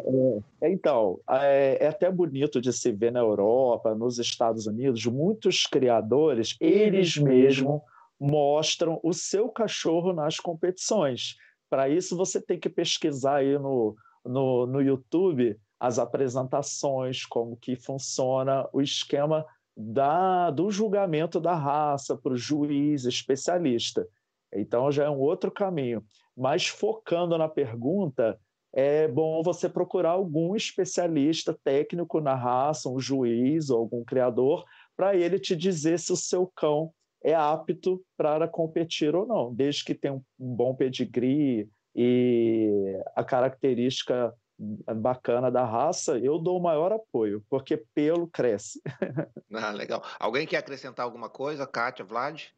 é, então, é, é, até bonito de se ver na Europa, nos Estados Unidos, muitos criadores, eles mesmos mostram o seu cachorro nas competições. Para isso, você tem que pesquisar aí no, no, no YouTube as apresentações, como que funciona o esquema da, do julgamento da raça para o juiz especialista. Então já é um outro caminho. Mas focando na pergunta, é bom você procurar algum especialista técnico na raça, um juiz ou algum criador, para ele te dizer se o seu cão é apto para competir ou não, desde que tenha um bom pedigree e a característica bacana da raça, eu dou o maior apoio, porque pelo cresce. Ah, legal. Alguém quer acrescentar alguma coisa? Kátia, Vlad?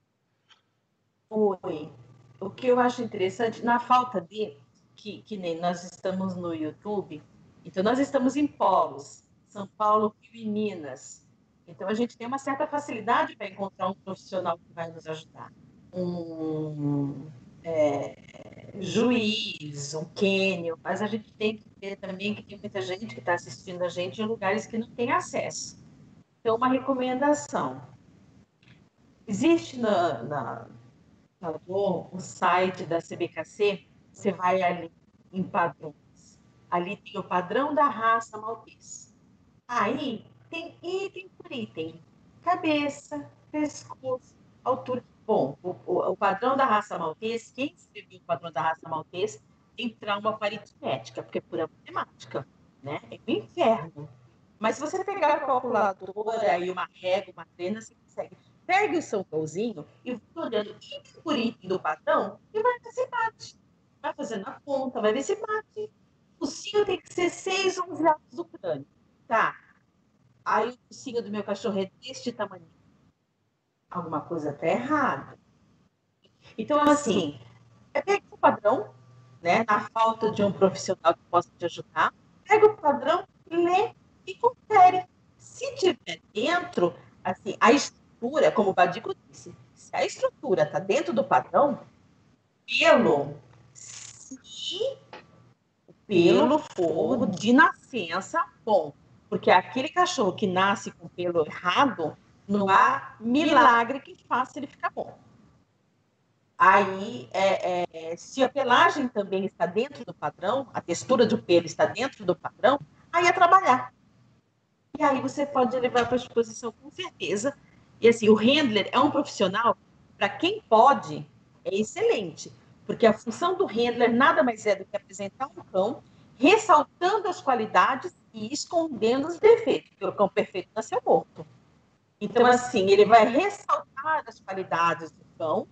O que eu acho interessante, na falta de, que, que nem nós estamos no YouTube, então nós estamos em polos, São Paulo, Rio e Minas. Então a gente tem uma certa facilidade para encontrar um profissional que vai nos ajudar. Um é, juiz, um quênio, mas a gente tem que ver também que tem muita gente que está assistindo a gente em lugares que não tem acesso. Então, uma recomendação. Existe na, na, na o site da CBKC, você vai ali em padrões. Ali tem o padrão da raça maltês. Aí tem item por item. Cabeça, pescoço, altura. Bom, o, o padrão da raça maltês, quem escreveu o padrão da raça maltês tem trauma para aritmética, porque é pura matemática, né? É um inferno. Mas se você pegar a calculadora e uma régua, uma trena, você consegue. Pegue o seu cãozinho e vai olhando item por item do padrão e vai ver se bate. Vai fazendo a conta, vai ver se bate. O focinho tem que ser 6 onzeados do crânio. Tá. Aí o focinho do meu cachorro é deste tamanho alguma coisa está errada. Então, assim, é pega o padrão, né? Na falta de um profissional que possa te ajudar, pega o padrão, lê e confere. Se tiver dentro, assim, a estrutura, como o Badico disse, se a estrutura está dentro do padrão, pelo, se o pelo for de nascença, bom, porque aquele cachorro que nasce com pelo errado, não há milagre que faça ele ficar bom. Aí, é, é, se a pelagem também está dentro do padrão, a textura do pelo está dentro do padrão, aí é trabalhar. E aí você pode levar para a exposição com certeza. E assim, o handler é um profissional, para quem pode, é excelente. Porque a função do handler nada mais é do que apresentar um cão, ressaltando as qualidades e escondendo os defeitos, porque o cão perfeito nasceu morto. Então, assim, ele vai ressaltar as qualidades do cão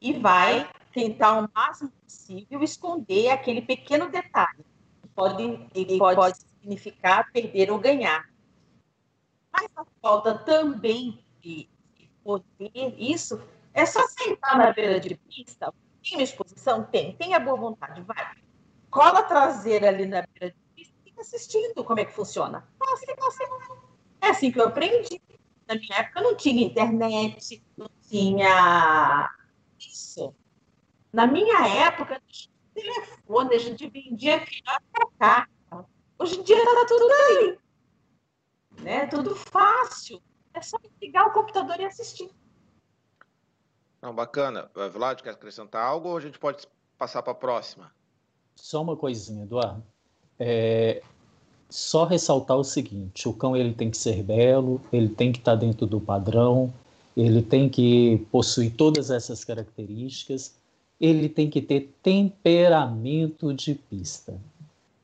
e vai tentar o máximo possível esconder aquele pequeno detalhe. Pode, ele pode significar perder ou ganhar. Mas a falta também de poder, isso, é só sentar na beira de pista. Tem uma exposição? Tem. Tem a boa vontade, vai. Cola a traseira ali na beira de pista e fica assistindo como é que funciona. É assim que eu aprendi na minha época não tinha internet, não tinha isso. Na minha época, telefone, a gente vendia fiado para cá. Hoje em dia está tudo aí. Né? Tudo fácil. É só ligar o computador e assistir. Não, bacana. Vlad, quer acrescentar algo ou a gente pode passar para a próxima? Só uma coisinha, Eduardo. É, só ressaltar o seguinte: o cão ele tem que ser belo, ele tem que estar tá dentro do padrão, ele tem que possuir todas essas características, ele tem que ter temperamento de pista.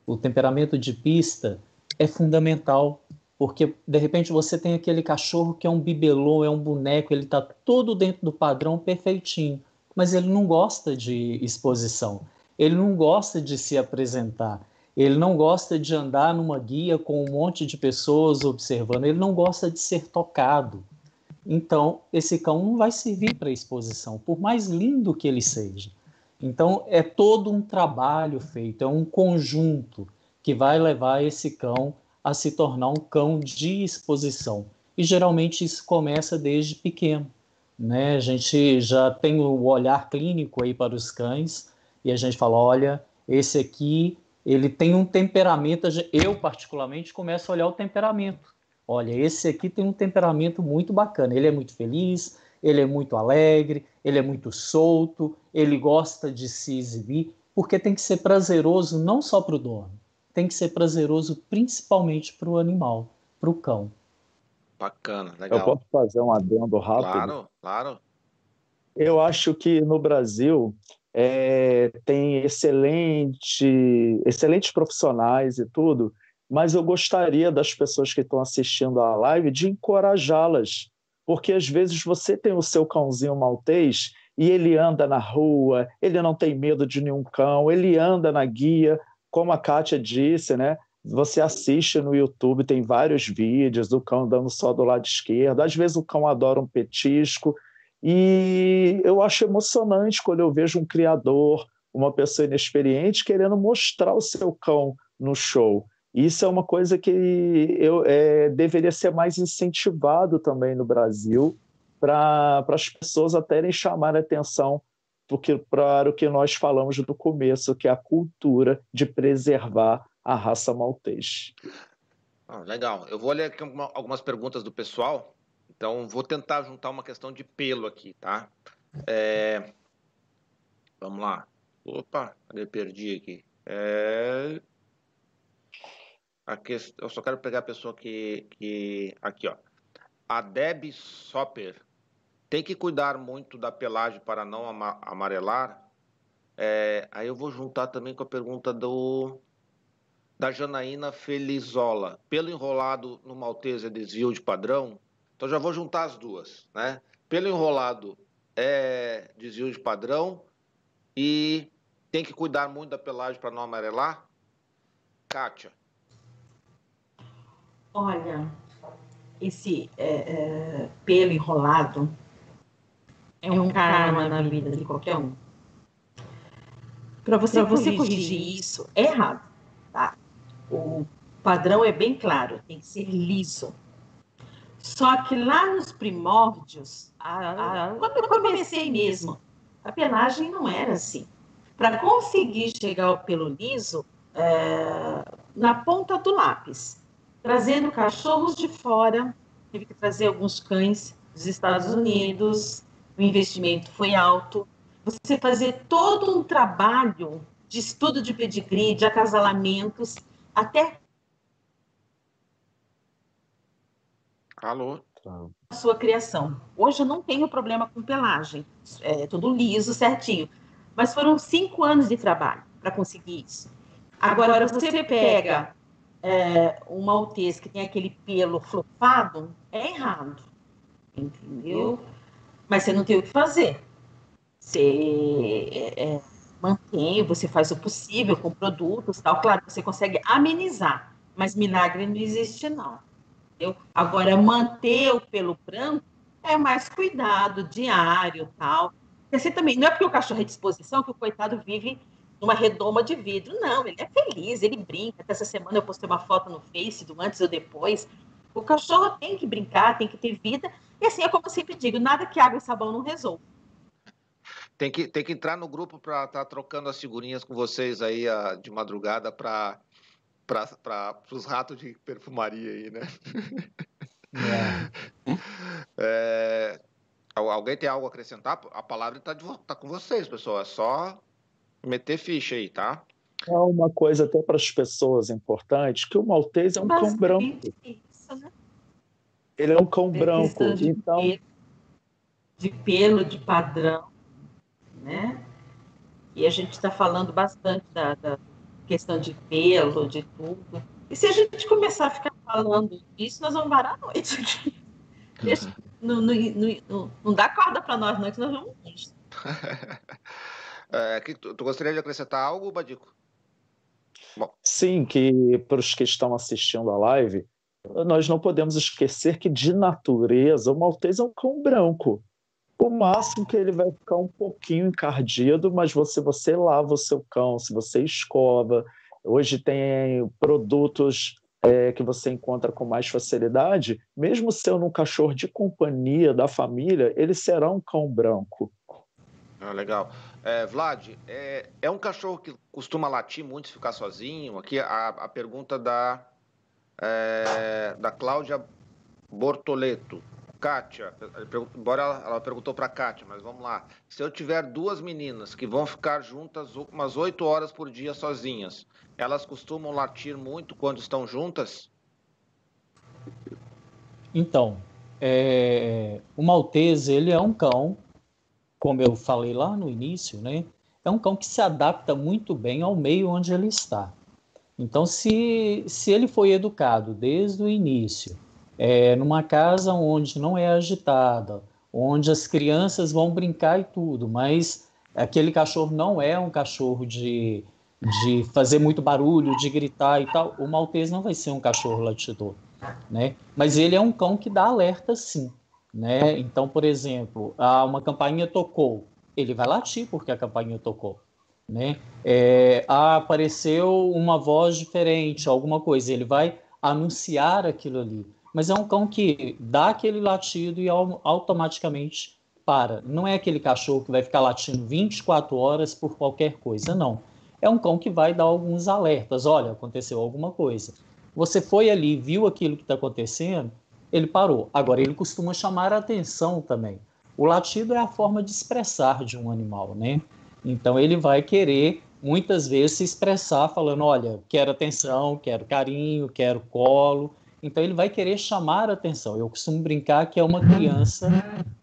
O temperamento de pista é fundamental, porque de repente você tem aquele cachorro que é um bibelô, é um boneco, ele está todo dentro do padrão perfeitinho, mas ele não gosta de exposição, ele não gosta de se apresentar ele não gosta de andar numa guia com um monte de pessoas observando, ele não gosta de ser tocado. Então, esse cão não vai servir para exposição, por mais lindo que ele seja. Então, é todo um trabalho feito, é um conjunto que vai levar esse cão a se tornar um cão de exposição. E geralmente isso começa desde pequeno. né? A gente já tem o olhar clínico aí para os cães e a gente fala, olha, esse aqui ele tem um temperamento. Eu particularmente começo a olhar o temperamento. Olha, esse aqui tem um temperamento muito bacana. Ele é muito feliz, ele é muito alegre, ele é muito solto, ele gosta de se exibir, porque tem que ser prazeroso não só para o dono, tem que ser prazeroso principalmente para o animal, para o cão. Bacana, legal. Eu posso fazer um adendo rápido? Claro, claro. Eu acho que no Brasil é, tem excelente, excelentes profissionais e tudo, mas eu gostaria das pessoas que estão assistindo a live de encorajá-las, porque às vezes você tem o seu cãozinho maltês e ele anda na rua, ele não tem medo de nenhum cão, ele anda na guia, como a Kátia disse, né? Você assiste no YouTube, tem vários vídeos do cão andando só do lado esquerdo. Às vezes o cão adora um petisco. E eu acho emocionante quando eu vejo um criador, uma pessoa inexperiente, querendo mostrar o seu cão no show. Isso é uma coisa que eu, é, deveria ser mais incentivado também no Brasil, para as pessoas até chamar a atenção porque, para o que nós falamos no começo, que é a cultura de preservar a raça maltês. Ah, legal. Eu vou ler aqui algumas perguntas do pessoal. Então, vou tentar juntar uma questão de pelo aqui, tá? É... Vamos lá. Opa, eu perdi aqui. É... Aqui, eu só quero pegar a pessoa que, que... Aqui, ó. A Deb Soper. Tem que cuidar muito da pelagem para não amarelar? É... Aí eu vou juntar também com a pergunta do da Janaína Felizola. Pelo enrolado no Maltese é desvio de padrão? Então já vou juntar as duas, né? Pelo enrolado é desvio de padrão e tem que cuidar muito da pelagem para não amarelar? Kátia. Olha, esse é, é, pelo enrolado é um karma na vida de qualquer um. Para você, você corrigir isso, é errado. Tá? o padrão é bem claro, tem que ser liso. Só que lá nos primórdios, a, a, quando eu comecei mesmo, a pelagem não era assim. Para conseguir chegar pelo liso, é, na ponta do lápis, trazendo cachorros de fora, tive que trazer alguns cães dos Estados Unidos, o investimento foi alto. Você fazer todo um trabalho de estudo de pedigree, de acasalamentos, até Alô? a sua criação. Hoje eu não tenho problema com pelagem, é tudo liso, certinho. Mas foram cinco anos de trabalho para conseguir isso. Agora, você pega é, um maltês que tem aquele pelo flopado, é errado, entendeu? Mas você não tem o que fazer. Você é, é mantém, você faz o possível com produtos, tal. Claro, você consegue amenizar, mas milagre não existe não. Entendeu? Agora manter o pelo branco é mais cuidado diário, tal. Você também não é porque o cachorro é de exposição que o coitado vive numa redoma de vidro. Não, ele é feliz, ele brinca. Até essa semana eu postei uma foto no Face do antes ou depois. O cachorro tem que brincar, tem que ter vida. E assim, é como eu sempre digo, nada que água e sabão não resolva. Tem que, tem que entrar no grupo para estar tá trocando as figurinhas com vocês aí a, de madrugada para para os ratos de perfumaria aí, né? É. é, alguém tem algo a acrescentar? A palavra está tá com vocês, pessoal. É só meter ficha aí, tá? É uma coisa até para as pessoas importante, que o maltês é um cão branco. Isso, né? Ele é um cão é branco, de então... Pelo, de pelo, de padrão né? E a gente está falando bastante da, da, questão de pelo, de tudo. E se a gente começar a ficar falando disso, nós vamos parar a noite aqui. Deixa, não, não, não, não, dá corda para nós, não, que nós vamos longe. é, tu, tu gostaria de acrescentar algo, Badico? Bom. Sim, que para os que estão assistindo a live, nós não podemos esquecer que de natureza o maltês é um cão branco. O máximo que ele vai ficar um pouquinho encardido, mas você, você lava o seu cão, se você escova. Hoje tem produtos é, que você encontra com mais facilidade, mesmo sendo um cachorro de companhia da família, ele será um cão branco. Ah, legal. É, Vlad, é, é, um cachorro que costuma latir muito, ficar sozinho? Aqui a, a pergunta da, é, da Cláudia Bortoleto. Kátia, embora ela, ela perguntou para a Kátia, mas vamos lá. Se eu tiver duas meninas que vão ficar juntas umas oito horas por dia sozinhas, elas costumam latir muito quando estão juntas? Então, é, o Maltese, ele é um cão, como eu falei lá no início, né? É um cão que se adapta muito bem ao meio onde ele está. Então, se, se ele foi educado desde o início é, numa casa onde não é agitada, onde as crianças vão brincar e tudo, mas aquele cachorro não é um cachorro de, de fazer muito barulho, de gritar e tal, o maltês não vai ser um cachorro latidor, né? Mas ele é um cão que dá alerta sim, né? Então, por exemplo, uma campainha tocou, ele vai latir porque a campainha tocou, né? É, apareceu uma voz diferente, alguma coisa, ele vai anunciar aquilo ali mas é um cão que dá aquele latido e automaticamente para. Não é aquele cachorro que vai ficar latindo 24 horas por qualquer coisa, não. É um cão que vai dar alguns alertas. Olha, aconteceu alguma coisa. Você foi ali, viu aquilo que está acontecendo, ele parou. Agora, ele costuma chamar a atenção também. O latido é a forma de expressar de um animal, né? Então, ele vai querer muitas vezes se expressar falando: olha, quero atenção, quero carinho, quero colo. Então ele vai querer chamar atenção. Eu costumo brincar que é uma criança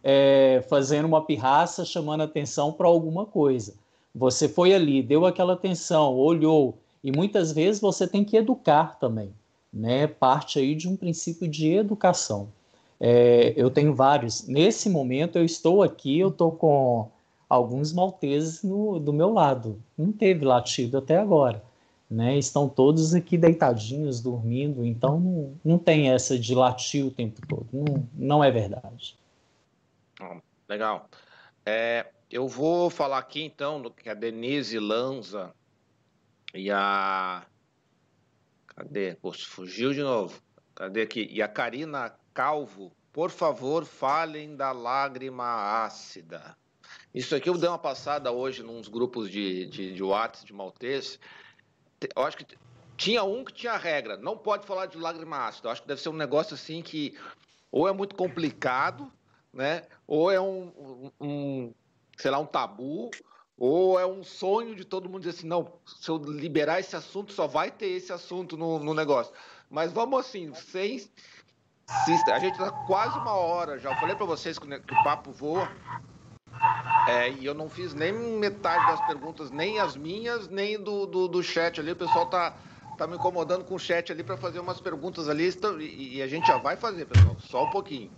é, fazendo uma pirraça, chamando atenção para alguma coisa. Você foi ali, deu aquela atenção, olhou, e muitas vezes você tem que educar também, né? Parte aí de um princípio de educação. É, eu tenho vários. Nesse momento eu estou aqui, eu estou com alguns malteses no, do meu lado. Não teve latido até agora né? Estão todos aqui deitadinhos, dormindo, então não, não tem essa de latir o tempo todo. Não, não é verdade. Legal. É, eu vou falar aqui então do que a Denise Lanza e a. Cadê? Poxa, fugiu de novo. Cadê aqui? E a Karina Calvo, por favor, falem da lágrima ácida. Isso aqui eu dei uma passada hoje nos grupos de, de, de WhatsApp de Maltese eu acho que tinha um que tinha regra, não pode falar de lágrima ácida. Eu acho que deve ser um negócio assim que ou é muito complicado, né? Ou é um, um sei lá, um tabu, ou é um sonho de todo mundo dizer assim, não, se eu liberar esse assunto, só vai ter esse assunto no, no negócio. Mas vamos assim, sem. Se, a gente está quase uma hora já. Eu falei para vocês que, o papo voa. É, e eu não fiz nem metade das perguntas, nem as minhas, nem do, do, do chat ali. O pessoal tá, tá me incomodando com o chat ali para fazer umas perguntas ali. E, e, a gente já vai fazer, pessoal. Só um pouquinho.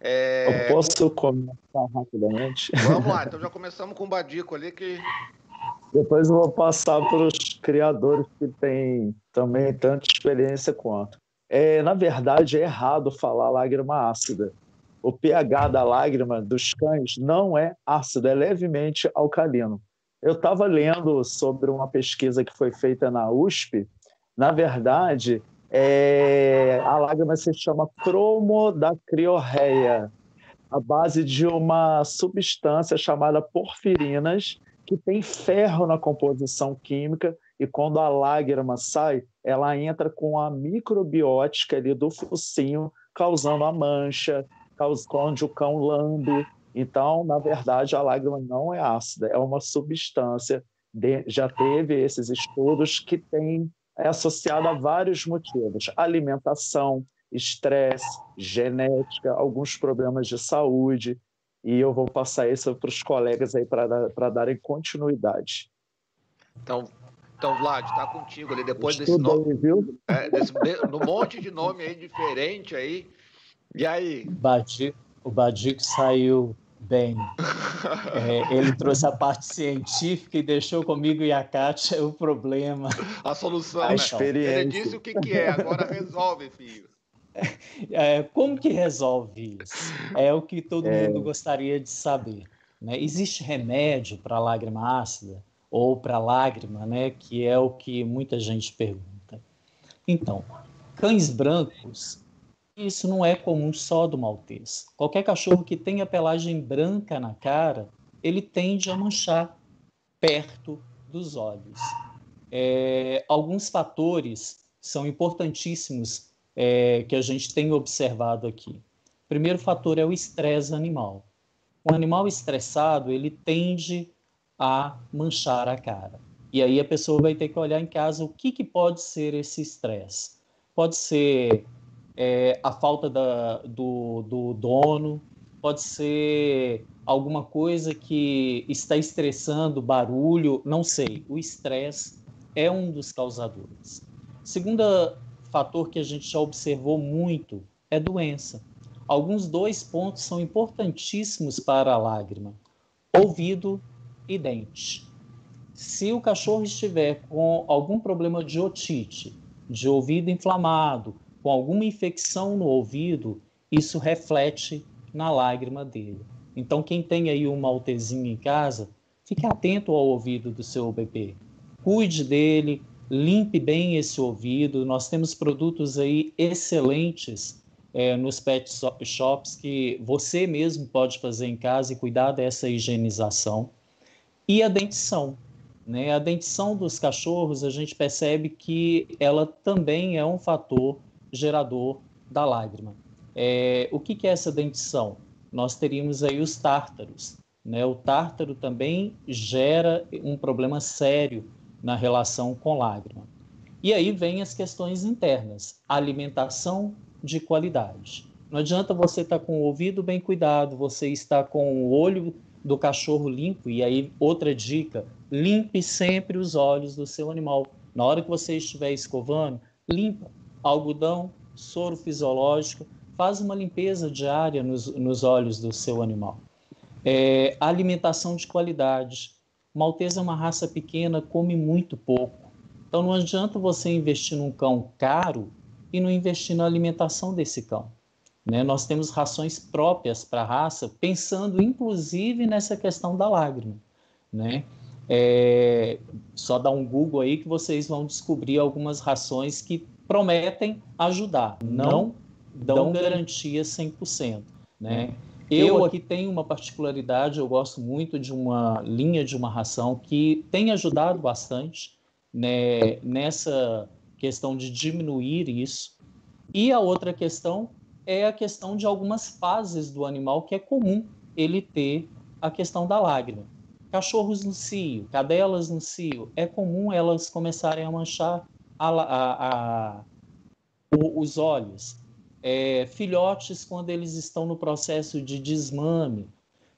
É... Eu posso começar rapidamente? Vamos lá, então já começamos com o Badico ali que. Depois eu vou passar para os criadores que têm também tanta experiência quanto. É, na verdade, é errado falar lágrima ácida o pH da lágrima dos cães não é ácido, é levemente alcalino. Eu estava lendo sobre uma pesquisa que foi feita na USP. Na verdade, é, a lágrima se chama cromodacriorreia, a base de uma substância chamada porfirinas, que tem ferro na composição química, e quando a lágrima sai, ela entra com a microbiótica ali do focinho, causando a mancha, onde o cão lambe. Então, na verdade, a lágrima não é ácida, é uma substância. De, já teve esses estudos que tem é associado a vários motivos: alimentação, estresse, genética, alguns problemas de saúde. E eu vou passar isso para os colegas aí para darem continuidade. Então, então, Vlad, está contigo ali depois desse nome, viu? É, desse, no monte de nome aí diferente aí. E aí? Badi, o Badico saiu bem. É, ele trouxe a parte científica e deixou comigo e a Kátia o problema. A solução, a né? experiência. Ele disse o que, que é, agora resolve, filho. É, como que resolve isso? É o que todo é... mundo gostaria de saber. Né? Existe remédio para lágrima ácida ou para lágrima, né? que é o que muita gente pergunta. Então, cães brancos, isso não é comum só do maltês. Qualquer cachorro que tenha pelagem branca na cara, ele tende a manchar perto dos olhos. É, alguns fatores são importantíssimos é, que a gente tem observado aqui. O primeiro fator é o estresse animal. O animal estressado, ele tende a manchar a cara. E aí a pessoa vai ter que olhar em casa o que, que pode ser esse estresse. Pode ser é, a falta da, do, do dono, pode ser alguma coisa que está estressando, barulho, não sei. O estresse é um dos causadores. Segundo fator que a gente já observou muito é doença. Alguns dois pontos são importantíssimos para a lágrima: ouvido e dente. Se o cachorro estiver com algum problema de otite, de ouvido inflamado, com alguma infecção no ouvido, isso reflete na lágrima dele. Então, quem tem aí uma maltezinho em casa, fique atento ao ouvido do seu bebê. Cuide dele, limpe bem esse ouvido. Nós temos produtos aí excelentes é, nos pet shops que você mesmo pode fazer em casa e cuidar dessa higienização. E a dentição. Né? A dentição dos cachorros, a gente percebe que ela também é um fator gerador da lágrima. É, o que, que é essa dentição? Nós teríamos aí os tártaros. Né? O tártaro também gera um problema sério na relação com lágrima. E aí vem as questões internas, alimentação de qualidade. Não adianta você estar tá com o ouvido bem cuidado, você está com o olho do cachorro limpo, e aí outra dica, limpe sempre os olhos do seu animal. Na hora que você estiver escovando, limpa algodão, soro fisiológico, faz uma limpeza diária nos, nos olhos do seu animal. É, alimentação de qualidade. Maltese é uma raça pequena, come muito pouco. Então não adianta você investir num cão caro e não investir na alimentação desse cão. Né? Nós temos rações próprias para a raça, pensando inclusive nessa questão da lágrima. Né? É, só dá um Google aí que vocês vão descobrir algumas rações que prometem ajudar, não, dão garantia 100%. Né? Eu aqui tenho uma particularidade, eu gosto muito de uma linha de uma ração que tem ajudado bastante né, nessa questão de diminuir isso. E a outra questão é a questão de algumas fases do animal que é comum ele ter a questão da lágrima. Cachorros no cio, cadelas no cio, é comum elas começarem a manchar a, a, a, os olhos. É, filhotes quando eles estão no processo de desmame,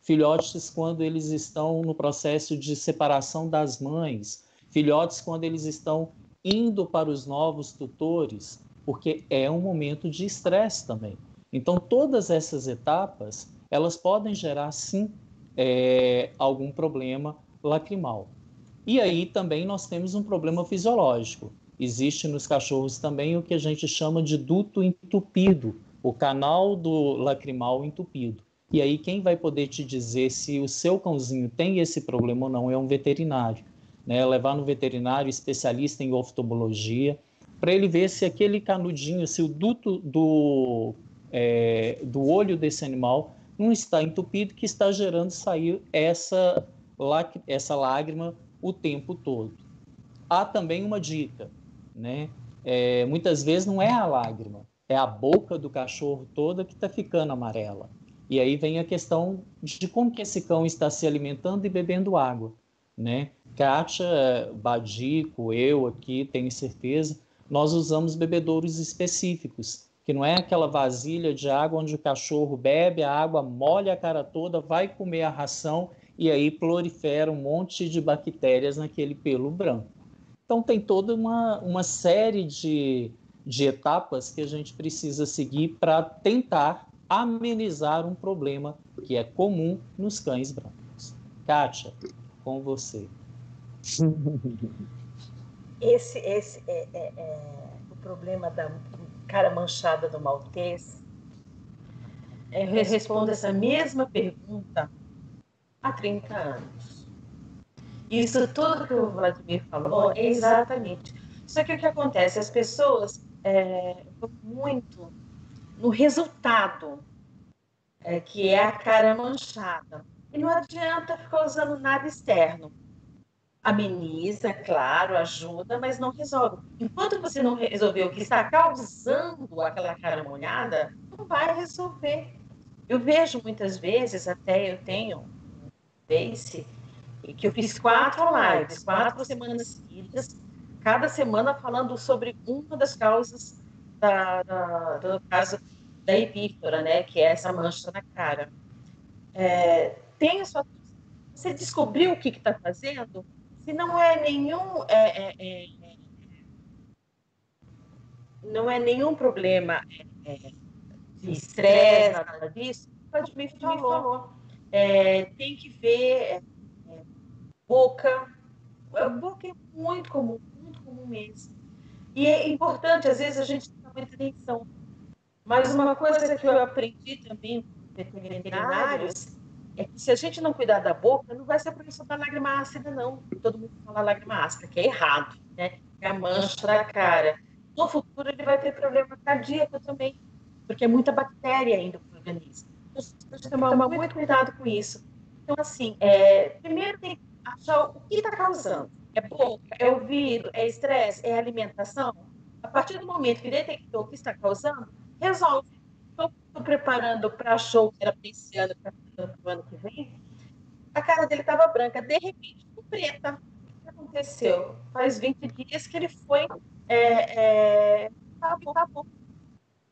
filhotes quando eles estão no processo de separação das mães, filhotes quando eles estão indo para os novos tutores, porque é um momento de estresse também. Então, todas essas etapas, elas podem gerar, sim, é, algum problema lacrimal. E aí também nós temos um problema fisiológico. Existe nos cachorros também o que a gente chama de duto entupido, o canal do lacrimal entupido. E aí quem vai poder te dizer se o seu cãozinho tem esse problema ou não é um veterinário. Né? Levar no veterinário especialista em oftalmologia para ele ver se aquele canudinho, se o duto do, é, do olho desse animal não está entupido, que está gerando sair essa, essa lágrima o tempo todo. Há também uma dica: né? É, muitas vezes não é a lágrima, é a boca do cachorro toda que está ficando amarela. E aí vem a questão de como que esse cão está se alimentando e bebendo água, né? Kátia, Badico, eu aqui, tenho certeza, nós usamos bebedouros específicos, que não é aquela vasilha de água onde o cachorro bebe a água, molha a cara toda, vai comer a ração e aí prolifera um monte de bactérias naquele pelo branco. Então, tem toda uma, uma série de, de etapas que a gente precisa seguir para tentar amenizar um problema que é comum nos cães brancos. Kátia, com você. Esse, esse é, é, é o problema da cara manchada do maltês. Eu respondo essa mesma pergunta há 30 anos. Isso tudo que o Vladimir falou é exatamente. Só que o que acontece? As pessoas é, muito no resultado, é, que é a cara manchada. E não adianta ficar usando nada externo. Ameniza, claro, ajuda, mas não resolve. Enquanto você não resolveu o que está causando aquela cara molhada, não vai resolver. Eu vejo muitas vezes, até eu tenho um Face, que eu fiz quatro lives, quatro semanas seguidas, cada semana falando sobre uma das causas da, da, do caso da epífora, né, que é essa mancha na cara. É, tem a sua, você descobriu o que está fazendo? Se não é nenhum é, é, é, não é nenhum problema é, é, de estresse, nada disso, pode me falou. tem que ver boca. Boca é muito comum, muito comum mesmo. E é importante, às vezes, a gente ter muita atenção. Mas uma coisa que eu aprendi também com veterinários é que se a gente não cuidar da boca, não vai ser por isso da lágrima ácida, não. Todo mundo fala lágrima ácida, que é errado, né? É a mancha da cara. No futuro, ele vai ter problema cardíaco também, porque é muita bactéria ainda no organismo. Então, a gente tem que tomar muito cuidado com isso. Então, assim, é, primeiro tem que achar o que está causando. É boca, é ouvido, é estresse, é alimentação. A partir do momento que detectou o que está causando, resolve. Estou preparando para show que era para esse ano, para o ano que vem. A cara dele estava branca, de repente ficou preta. O que aconteceu? Faz 20 dias que ele foi. É, é.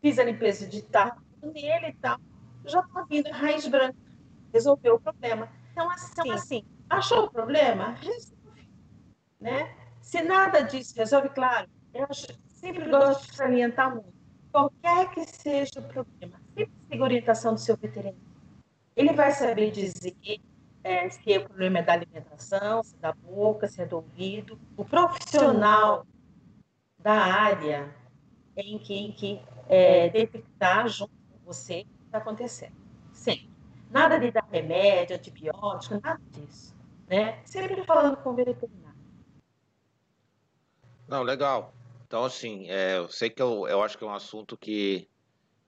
Fiz a limpeza de tarro nele e tal. Já está vindo raiz branca. Resolveu o problema. Então, assim, então, assim achou o problema? Resolve. Né? Se nada disso resolve, claro, eu sempre gosto de salientar muito qualquer que seja o problema, sempre siga a orientação do seu veterinário. Ele vai saber dizer é, se o problema é da alimentação, se é da boca, se é do ouvido. O profissional da área tem que, em que é, detectar junto com você o que está acontecendo. Sempre. Nada de dar remédio, antibiótico, nada disso. Né? Sempre falando com o veterinário. Não, legal. Então, assim, é, eu sei que eu, eu acho que é um assunto que,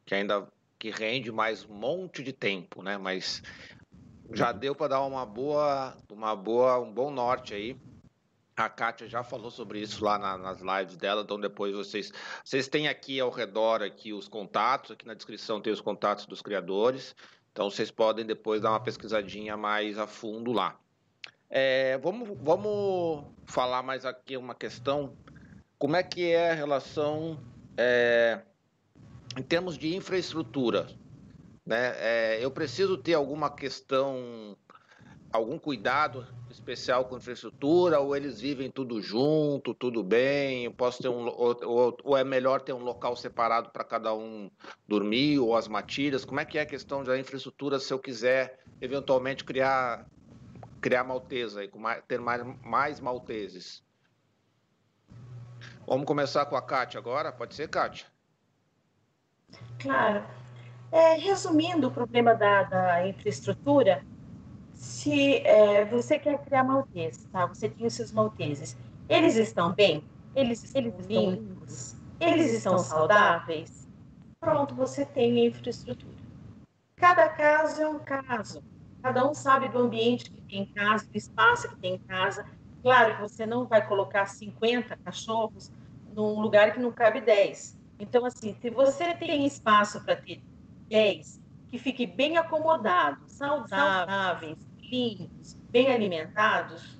que ainda que rende mais um monte de tempo, né? Mas já deu para dar uma boa, uma boa, um bom norte aí. A Kátia já falou sobre isso lá na, nas lives dela, então depois vocês vocês têm aqui ao redor aqui os contatos, aqui na descrição tem os contatos dos criadores, então vocês podem depois dar uma pesquisadinha mais a fundo lá. É, vamos, vamos falar mais aqui uma questão como é que é a relação é, em termos de infraestrutura? Né? É, eu preciso ter alguma questão, algum cuidado especial com infraestrutura, ou eles vivem tudo junto, tudo bem? Eu posso ter um, ou, ou é melhor ter um local separado para cada um dormir, ou as matilhas? Como é que é a questão da infraestrutura se eu quiser eventualmente criar criar maltesa e ter mais, mais malteses? Vamos começar com a Kátia agora? Pode ser, Kátia? Claro. É, resumindo o problema da, da infraestrutura, se é, você quer criar malteses, tá? Você tem os seus malteses. Eles estão bem? Eles, eles estão limpos? Eles estão saudáveis? Pronto, você tem a infraestrutura. Cada caso é um caso. Cada um sabe do ambiente que tem em casa, do espaço que tem em casa. Claro que você não vai colocar 50 cachorros num lugar que não cabe 10. Então, assim, se você tem espaço para ter 10 que fiquem bem acomodados, saudáveis, limpos, bem alimentados,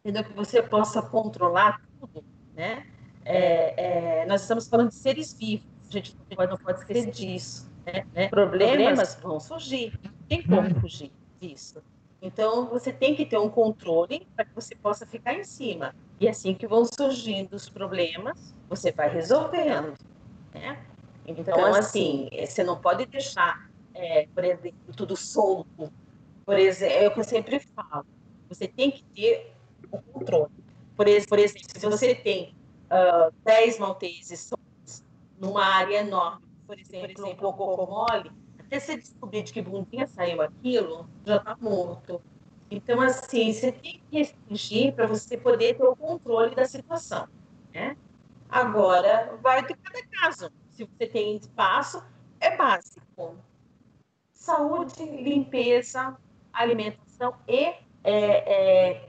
entendeu? que você possa controlar tudo, né? É, é, nós estamos falando de seres vivos, a gente não pode, não pode esquecer disso. Né? né? Problemas, Problemas vão surgir, não tem como fugir disso. Então, você tem que ter um controle para que você possa ficar em cima. E assim que vão surgindo os problemas, você vai resolvendo. Né? Então, então assim, assim, você não pode deixar, é, por exemplo, tudo solto. Por exemplo, é o que eu sempre falo. Você tem que ter o controle. Por, exemplo, se você tem uh, 10 malteses numa área enorme, por exemplo, um cocô mole, até você descobrir de que bundinha saiu aquilo, já está morto. Então, assim, você tem que restringir para você poder ter o controle da situação, né? Agora, vai de cada caso. se você tem espaço, é básico. Saúde, limpeza, alimentação e é, é,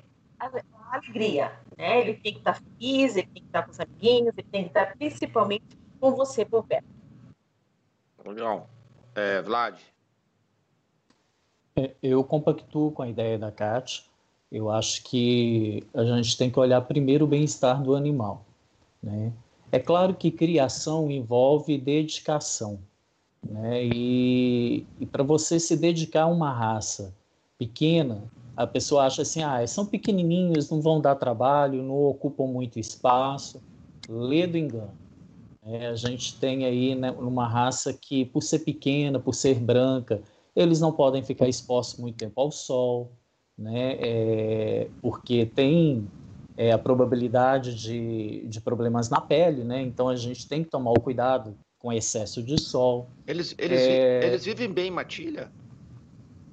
alegria. Né? Ele tem que estar feliz, ele tem que estar com os amiguinhos, ele tem que estar principalmente com você por perto. Legal. É, Vlad? É, eu compactuo com a ideia da Kátia. Eu acho que a gente tem que olhar primeiro o bem-estar do animal. Né? É claro que criação envolve dedicação. Né? E, e para você se dedicar a uma raça pequena, a pessoa acha assim, ah, são pequenininhos, não vão dar trabalho, não ocupam muito espaço. Lê do engano. É, a gente tem aí né, uma raça que, por ser pequena, por ser branca, eles não podem ficar expostos muito tempo ao sol, né, é, porque tem é, a probabilidade de, de problemas na pele, né, então a gente tem que tomar o cuidado com excesso de sol. Eles, eles, é... eles vivem bem em matilha?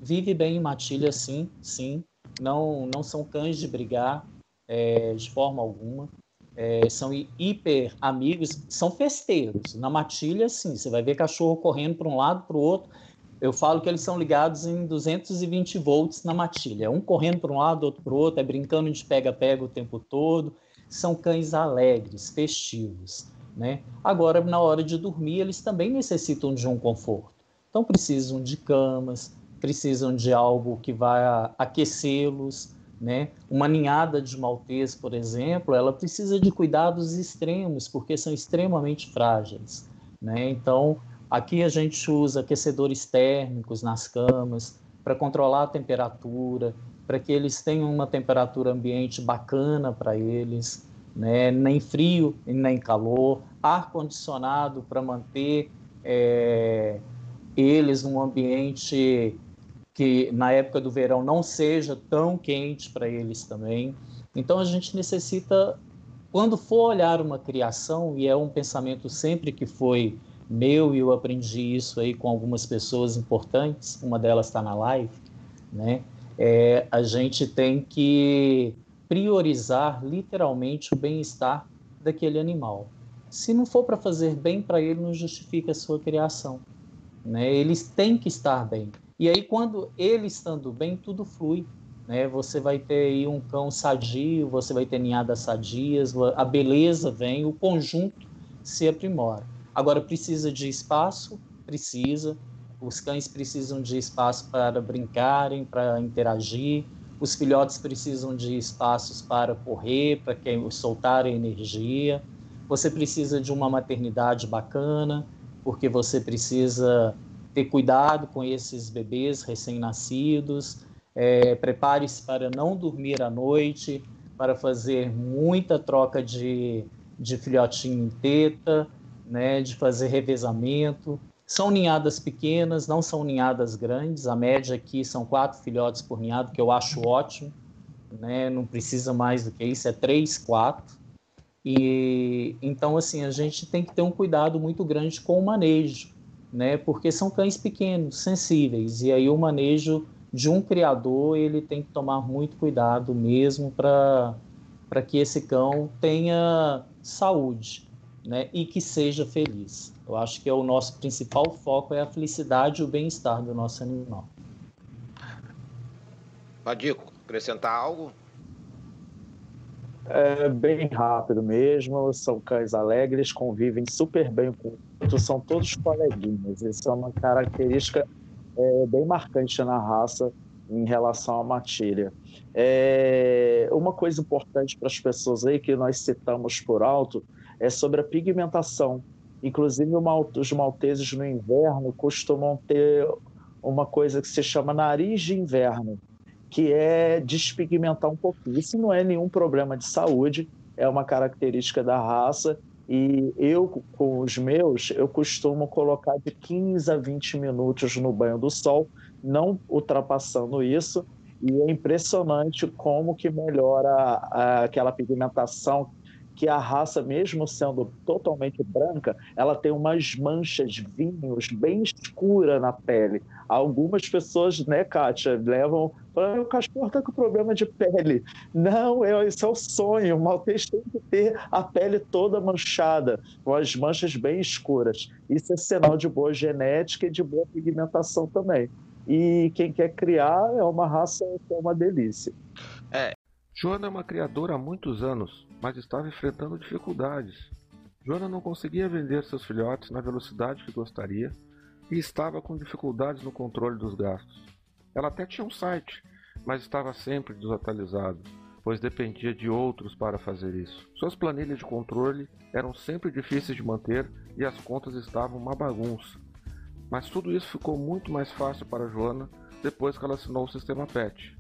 Vive bem em matilha, sim, sim. Não, não são cães de brigar é, de forma alguma. É, são hiper amigos, são festeiros. Na matilha, sim, você vai ver cachorro correndo para um lado, para o outro. Eu falo que eles são ligados em 220 volts na matilha. Um correndo para um lado, outro para o outro, é brincando de pega-pega o tempo todo. São cães alegres, festivos. Né? Agora, na hora de dormir, eles também necessitam de um conforto. Então, precisam de camas, precisam de algo que vai aquecê-los. Né? Uma ninhada de maltês, por exemplo, ela precisa de cuidados extremos, porque são extremamente frágeis. Né? Então, aqui a gente usa aquecedores térmicos nas camas para controlar a temperatura, para que eles tenham uma temperatura ambiente bacana para eles né? nem frio e nem calor, ar condicionado para manter é, eles num ambiente que na época do verão não seja tão quente para eles também. Então a gente necessita, quando for olhar uma criação, e é um pensamento sempre que foi meu e eu aprendi isso aí com algumas pessoas importantes, uma delas está na live, né? É, a gente tem que priorizar literalmente o bem-estar daquele animal. Se não for para fazer bem para ele, não justifica a sua criação. Né? Eles têm que estar bem. E aí, quando ele estando bem, tudo flui. Né? Você vai ter aí um cão sadio, você vai ter ninhadas sadias, a beleza vem, o conjunto se aprimora. Agora, precisa de espaço? Precisa. Os cães precisam de espaço para brincarem, para interagir, os filhotes precisam de espaços para correr, para que soltarem energia. Você precisa de uma maternidade bacana, porque você precisa ter cuidado com esses bebês recém-nascidos. É, Prepare-se para não dormir à noite, para fazer muita troca de, de filhotinho em teta, né, de fazer revezamento. São ninhadas pequenas, não são ninhadas grandes. A média aqui são quatro filhotes por ninhado, que eu acho ótimo. Né? Não precisa mais do que isso, é três, quatro. E então assim a gente tem que ter um cuidado muito grande com o manejo, né? Porque são cães pequenos, sensíveis, e aí o manejo de um criador ele tem que tomar muito cuidado mesmo para para que esse cão tenha saúde, né? E que seja feliz. Eu acho que é o nosso principal foco é a felicidade e o bem-estar do nosso animal. Madico, acrescentar algo? É bem rápido mesmo, são cães alegres, convivem super bem com são todos coleguinhas. Isso é uma característica é, bem marcante na raça em relação à matilha. É, uma coisa importante para as pessoas aí que nós citamos por alto é sobre a pigmentação. Inclusive, os malteses no inverno costumam ter uma coisa que se chama nariz de inverno, que é despigmentar um pouquinho. Isso não é nenhum problema de saúde, é uma característica da raça. E eu, com os meus, eu costumo colocar de 15 a 20 minutos no banho do sol, não ultrapassando isso. E é impressionante como que melhora aquela pigmentação que a raça, mesmo sendo totalmente branca, ela tem umas manchas, vinhos bem escura na pele. Algumas pessoas, né, Kátia, levam. O cachorro está com problema de pele. Não, é, isso é o sonho. O maltês tem que ter a pele toda manchada, com as manchas bem escuras. Isso é sinal de boa genética e de boa pigmentação também. E quem quer criar é uma raça que é uma delícia. É. Joana é uma criadora há muitos anos mas estava enfrentando dificuldades. Joana não conseguia vender seus filhotes na velocidade que gostaria e estava com dificuldades no controle dos gastos. Ela até tinha um site, mas estava sempre desatualizado, pois dependia de outros para fazer isso. Suas planilhas de controle eram sempre difíceis de manter e as contas estavam uma bagunça. Mas tudo isso ficou muito mais fácil para Joana depois que ela assinou o sistema PET.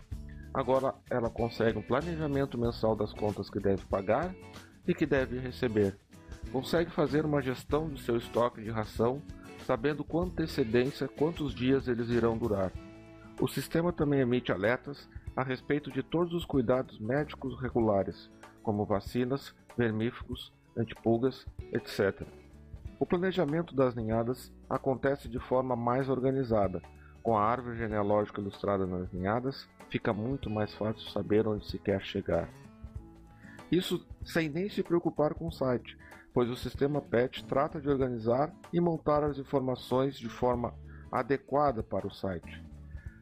Agora ela consegue um planejamento mensal das contas que deve pagar e que deve receber. Consegue fazer uma gestão do seu estoque de ração, sabendo com antecedência quantos dias eles irão durar. O sistema também emite alertas a respeito de todos os cuidados médicos regulares, como vacinas, vermífugos, antipulgas, etc. O planejamento das ninhadas acontece de forma mais organizada, com a árvore genealógica ilustrada nas ninhadas, fica muito mais fácil saber onde se quer chegar. Isso sem nem se preocupar com o site, pois o sistema PET trata de organizar e montar as informações de forma adequada para o site.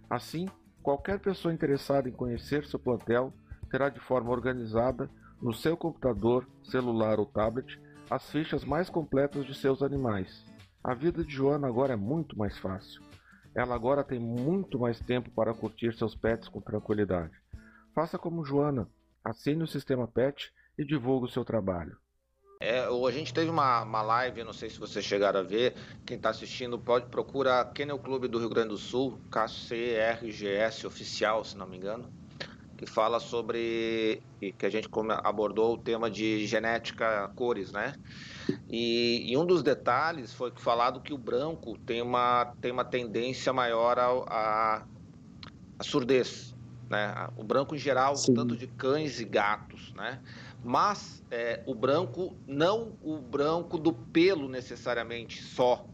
Assim, qualquer pessoa interessada em conhecer seu plantel terá de forma organizada no seu computador, celular ou tablet as fichas mais completas de seus animais. A vida de Joana agora é muito mais fácil. Ela agora tem muito mais tempo para curtir seus pets com tranquilidade. Faça como Joana, assine o sistema Pet e divulgue o seu trabalho. É, a gente teve uma, uma live, não sei se vocês chegaram a ver. Quem está assistindo pode procurar Kennel Clube do Rio Grande do Sul, KCRGS oficial, se não me engano, que fala sobre que a gente abordou o tema de genética cores, né? E, e, um dos detalhes foi falado que o branco tem uma, tem uma tendência maior à surdez. Né? O branco, em geral, Sim. tanto de cães e gatos. Né? Mas é, o branco, não o branco do pelo necessariamente só.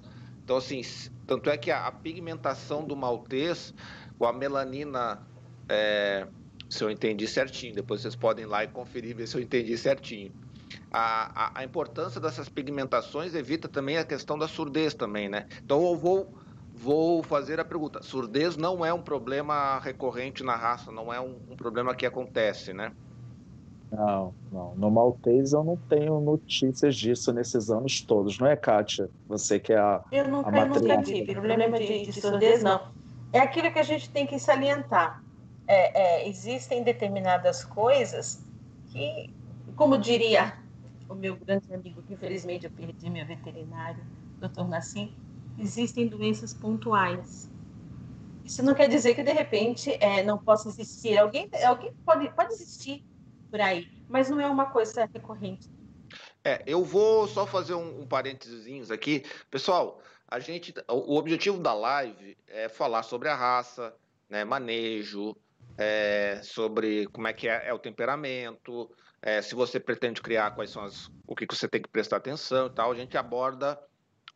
Então, assim, tanto é que a, a pigmentação do maltês, com a melanina. É, se eu entendi certinho, depois vocês podem ir lá e conferir, ver se eu entendi certinho a, a, a, importância dessas pigmentações evita também a questão da surdez também, né? Então eu vou, vou fazer a pergunta. Surdez não é um problema recorrente na raça, não é um, um problema que acontece, né? Não, não. No maltês eu não tenho notícias disso nesses anos todos, não é, Kátia? Você que é a. Eu nunca, a eu nunca tive problema de, de surdez, não. É aquilo que a gente tem que salientar. É, é, existem determinadas coisas que, como diria o meu grande amigo, que infelizmente eu perdi, meu veterinário, doutor Nassim, existem doenças pontuais. Isso não quer dizer que, de repente, é, não possa existir. Alguém, alguém pode, pode existir por aí, mas não é uma coisa recorrente. É, eu vou só fazer um, um parênteses aqui. Pessoal, a gente, o objetivo da live é falar sobre a raça, né, manejo, é, sobre como é que é, é o temperamento, é, se você pretende criar, quais são as, o que você tem que prestar atenção e tal, a gente aborda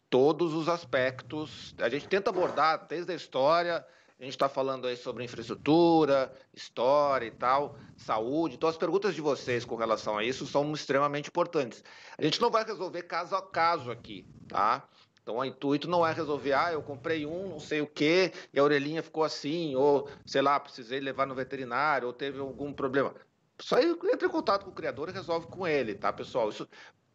todos os aspectos. A gente tenta abordar desde a história, a gente está falando aí sobre infraestrutura, história e tal, saúde. Então, as perguntas de vocês com relação a isso são extremamente importantes. A gente não vai resolver caso a caso aqui, tá? Então, o intuito não é resolver, ah, eu comprei um, não sei o quê, e a orelhinha ficou assim, ou, sei lá, precisei levar no veterinário, ou teve algum problema. Só entra em contato com o criador e resolve com ele, tá, pessoal? Isso,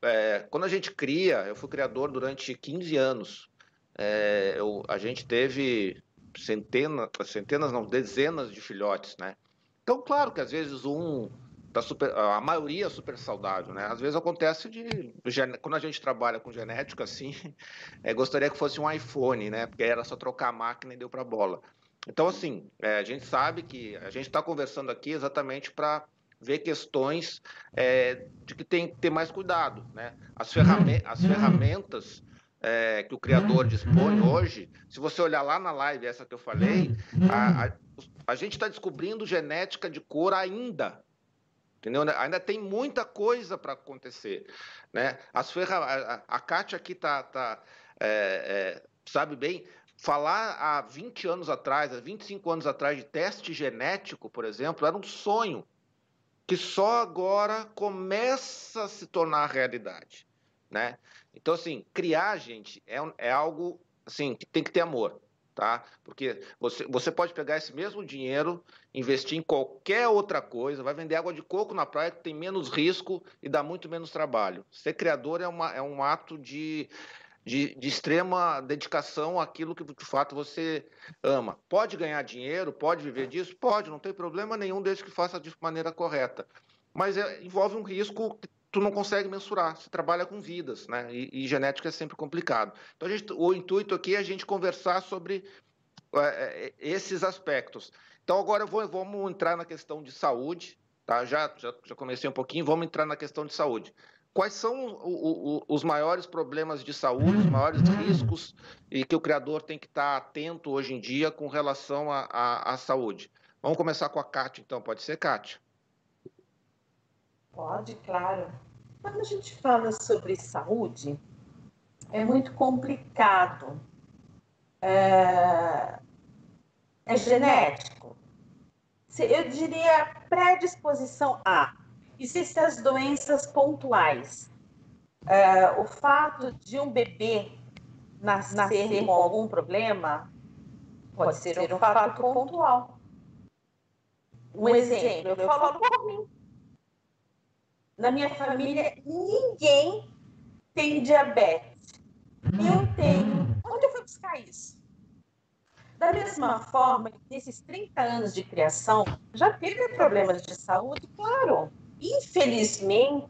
é, quando a gente cria, eu fui criador durante 15 anos. É, eu, a gente teve centenas, centenas não, dezenas de filhotes, né? Então, claro que às vezes um tá super, a maioria é super saudável, né? Às vezes acontece de quando a gente trabalha com genética assim, é, gostaria que fosse um iPhone, né? Porque era só trocar a máquina e deu para bola. Então, assim, é, a gente sabe que a gente está conversando aqui exatamente para ver questões é, de que tem que ter mais cuidado. Né? As, ferramen as ferramentas é, que o criador dispõe hoje, se você olhar lá na live, essa que eu falei, a, a, a gente está descobrindo genética de cor ainda. Entendeu? Ainda tem muita coisa para acontecer, né? As ferra... a, Kátia aqui tá, tá é, é, sabe bem, falar há 20 anos atrás, há 25 anos atrás de teste genético, por exemplo, era um sonho que só agora começa a se tornar realidade, né? Então, assim, criar, gente, é, é algo, assim, que tem que ter amor, tá? Porque você, você pode pegar esse mesmo dinheiro, investir em qualquer outra coisa, vai vender água de coco na praia tem menos risco e dá muito menos trabalho. Ser criador é, uma, é um ato de de, de, extrema dedicação àquilo que de fato você ama. Pode ganhar dinheiro, pode viver disso? Pode, não tem problema nenhum desde que faça de maneira correta. Mas é, envolve um risco tu não consegue mensurar. Você trabalha com vidas, né? E, e genética é sempre complicado. Então, gente, o intuito aqui é a gente conversar sobre é, é esses aspectos. Então, agora vou, vamos entrar na questão de saúde. Tá? Já, já, já comecei um pouquinho, vamos entrar na questão de saúde quais são o, o, os maiores problemas de saúde, os maiores riscos e que o criador tem que estar atento hoje em dia com relação à saúde. Vamos começar com a Kátia, então. Pode ser, Kátia? Pode, claro. Quando a gente fala sobre saúde, é muito complicado. É, é genético. Eu diria predisposição a Existem as doenças pontuais. É, o fato de um bebê nascer, nascer com algum problema pode ser um fato pontual. Um exemplo, eu falo por mim. Na minha família, ninguém tem diabetes. Eu tenho. Onde eu fui buscar isso? Da mesma forma, nesses 30 anos de criação, já teve problemas de saúde? Claro infelizmente,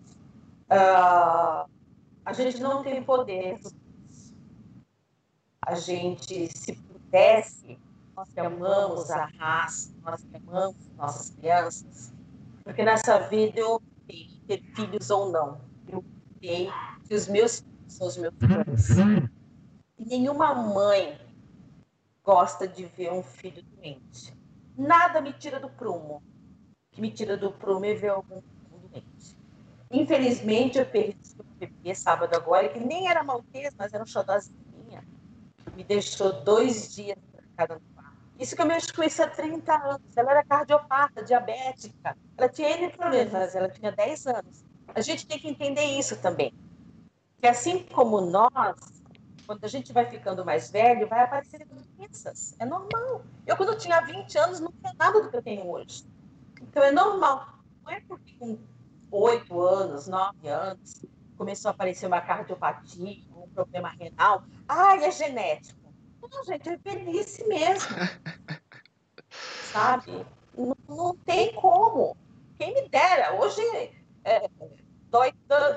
uh, a gente não tem poder. A gente, se pudesse, nós que amamos a raça, nós que amamos nossas crianças, porque nessa vida eu ter filhos ou não. Eu optei que os meus filhos são os meus filhos. E nenhuma mãe gosta de ver um filho doente. Nada me tira do prumo. O que me tira do prumo é ver algum Infelizmente, eu perdi o bebê sábado agora, que nem era maltês, mas era um xodózinho Me deixou dois dias trancada no quarto. Isso que eu mexo com isso há 30 anos. Ela era cardiopata, diabética. Ela tinha N problemas, ela tinha 10 anos. A gente tem que entender isso também. Que assim como nós, quando a gente vai ficando mais velho, vai aparecer doenças. É normal. Eu, quando tinha 20 anos, não tinha nada do que eu tenho hoje. Então, é normal. Não é porque com oito anos, nove anos, começou a aparecer uma cardiopatia, um problema renal. Ah, é genético. Não, gente, é velhice mesmo. Sabe? Não, não, tem como. Quem me dera. Hoje é, dói,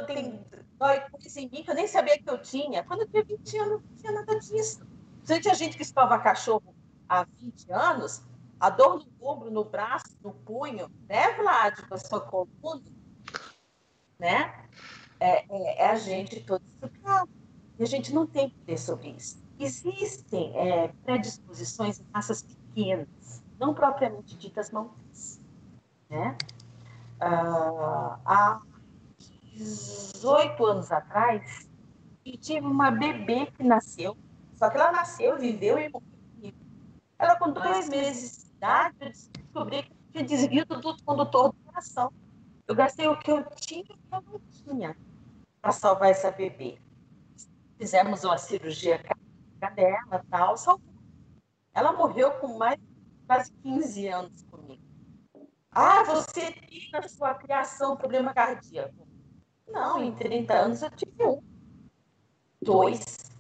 tem, dói coisa em mim que eu nem sabia que eu tinha. Quando eu tinha 20 anos, não tinha nada disso. Você tinha gente que estava cachorro há 20 anos, a dor no ombro, no braço, no punho, né, Vlad, com a sua coluna, né? É, é, é a gente todo estruturado. E a gente não tem poder sobre isso. Existem é, predisposições em raças pequenas, não propriamente ditas maltês. Né? Ah, há 18 anos atrás, eu tive uma bebê que nasceu, só que ela nasceu, viveu e morreu. Ela, com dois meses de idade, eu descobri que tinha desvio do condutor do coração. Eu gastei o que eu tinha e o que eu não tinha para salvar essa bebê. Fizemos uma cirurgia dela, tal, salvou. Ela morreu com mais quase 15 anos comigo. Ah, você tem na sua criação problema cardíaco. Não, em 30 anos eu tive um. Dois.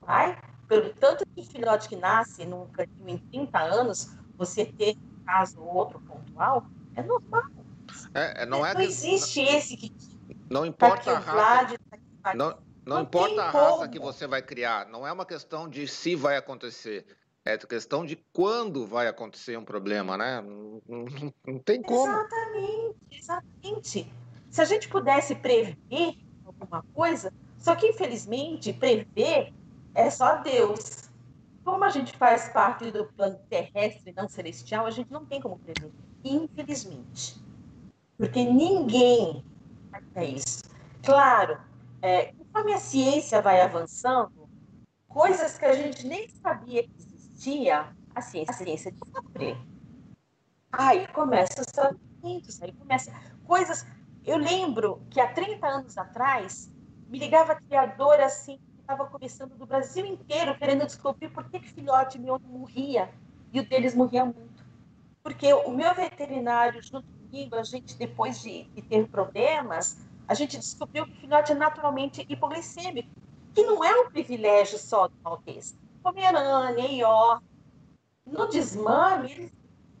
Vai? Pelo tanto de filhote que nasce num cantinho em 30 anos, você ter um caso ou outro pontual, é normal. É, é, não, é não existe esse que. Não importa a raça. Não, não, não importa a raça como. que você vai criar. Não é uma questão de se vai acontecer. É questão de quando vai acontecer um problema, né? Não, não, não tem como. Exatamente, exatamente. Se a gente pudesse prever alguma coisa, só que infelizmente prever é só Deus. Como a gente faz parte do plano terrestre não celestial, a gente não tem como prever. Infelizmente. porque ninguém é isso. Claro, é, conforme a ciência vai avançando, coisas que a gente nem sabia que existia, a ciência, a ciência descobre. Aí começa os tratamentos, aí começa coisas. Eu lembro que há 30 anos atrás me ligava criadora assim, que estava começando do Brasil inteiro, querendo descobrir por que, que filhote meu morria e o deles morria muito. Porque o meu veterinário, junto comigo, a gente, depois de, de ter problemas, a gente descobriu que o filhote é naturalmente hipoglicêmico, que não é um privilégio só do maltês. Pomerânia, York, no desmame, eles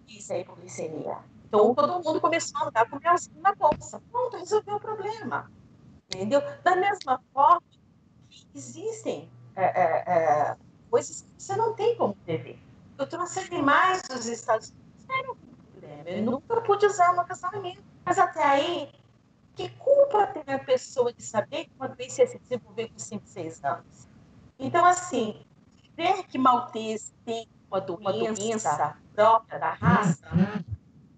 isso é hipoglicemia. Então, todo mundo começou a andar com melzinho na bolsa. Pronto, resolveu o problema. Entendeu? Da mesma forma, existem é, é, é, coisas que você não tem como prever. Eu trouxe animais dos Estados Unidos, era um problema. Eu nunca pude usar no casamento. Mas até aí, que culpa tem a pessoa de saber que uma doença ia se desenvolver com 5, 6 anos? Então, assim, ver que maltese tem uma doença, própria da raça,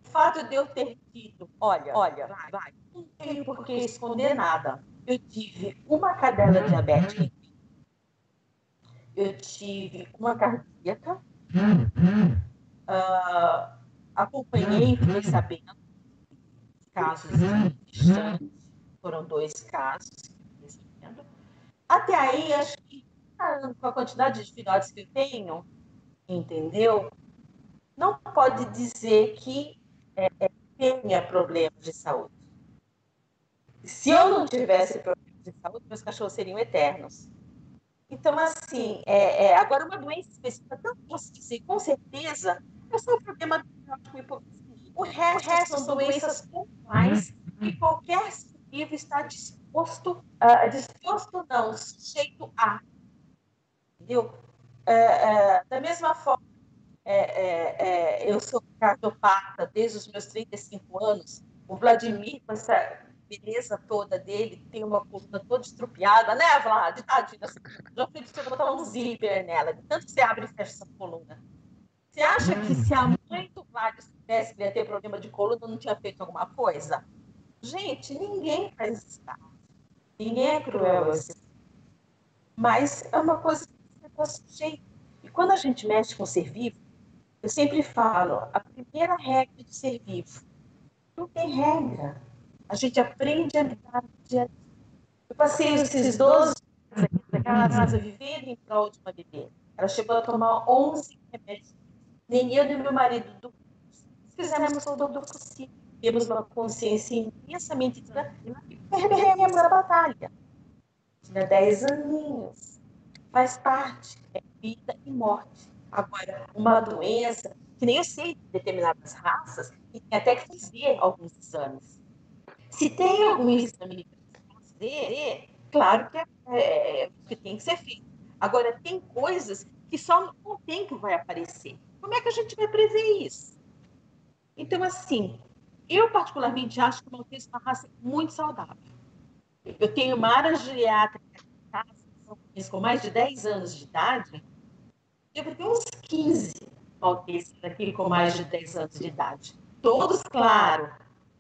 o fato de eu ter dito, olha, olha, vai, vai, não tenho por que esconder nada. Eu tive uma cadela diabética, eu tive uma cardíaca, uh, acompanhei, fiquei sabendo casos distantes, foram dois casos, até aí, acho que com a quantidade de filhotes que eu tenho, entendeu? Não pode dizer que é, é, tenha problemas de saúde. Se eu não tivesse problemas de saúde, meus cachorros seriam eternos. Então, assim, é, é, agora uma doença específica, não posso dizer com certeza, é só o problema do hipoglicemia. O resto, o resto são doenças pontuais e qualquer vivo está disposto, uh, disposto não, sujeito a. Entendeu? É, é, da mesma forma, é, eu sou cardiopata desde os meus 35 anos. O Vladimir, com essa beleza toda dele, tem uma coluna toda estrupiada, né, Vlad? Tadinha. Já fui de botar um zíper nela, de tanto que você abre e fecha essa coluna. Você acha que se a mãe do Vlad soubesse que ia ter problema de coluna, não tinha feito alguma coisa? Gente, ninguém faz isso. Ninguém é cruel assim. Mas é uma coisa que você está sujeito. E quando a gente mexe com o ser vivo, eu sempre falo, a primeira regra de ser vivo, não tem regra. A gente aprende a lidar no dia a dia. Eu passei esses 12 anos naquela casa vivendo em prol de uma bebê. Ela chegou a tomar 11 remédios. Nem eu nem meu marido do fizemos todo o possível. Temos uma consciência imensamente e perdemos a batalha. Tinha 10 aninhos. Faz parte. É vida e morte. Agora, uma doença, que nem eu sei de determinadas raças, e tem até que fazer alguns exames. Se tem algum exame que fazer, claro que, é, é, que tem que ser feito. Agora, tem coisas que só o tempo vai aparecer. Como é que a gente vai prever isso? Então, assim, eu particularmente acho que o maltese é uma raça muito saudável. Eu tenho uma área geriátrica em casa, com mais de 10 anos de idade, devo ter uns 15 malteses aqui com mais de 10 anos de idade. Todos, claro,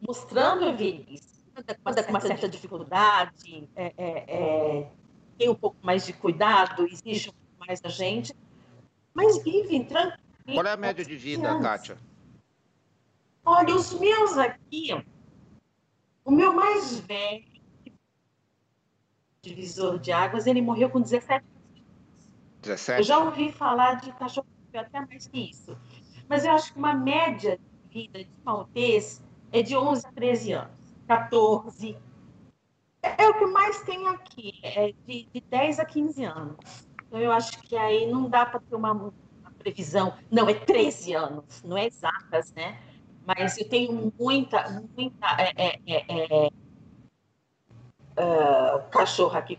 mostrando a velhice, mas com uma certa dificuldade, é, é, é, tem um pouco mais de cuidado, exige um pouco mais da gente, mas vivem tranquilos. Qual é a média de vida, Kátia? Olha, os meus aqui, o meu mais velho, divisor de águas, ele morreu com 17 17? Eu já ouvi falar de cachorro até mais que isso. Mas eu acho que uma média de vida de maltês é de 11 a 13 anos. 14. É, é o que mais tem aqui, é de, de 10 a 15 anos. Então eu acho que aí não dá para ter uma, previsão. Não, é 13 anos, não é exatas, né? Mas eu tenho muita, muita é, é, é, é uh, cachorro aqui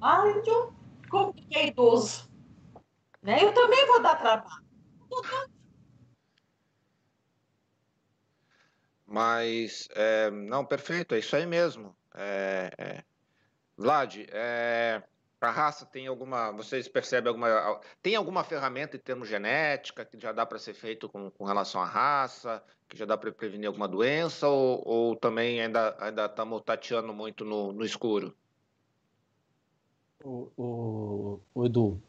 trabalho como que é idoso. Né? Eu também vou dar trabalho. Mas, é, não, perfeito, é isso aí mesmo. É, é. Vlad, é, a raça tem alguma, vocês percebem alguma, tem alguma ferramenta em termos genética que já dá para ser feito com, com, relação à raça, que já dá para prevenir alguma doença ou, ou também ainda ainda estamos tateando muito no, no escuro? O, o, o, Edu,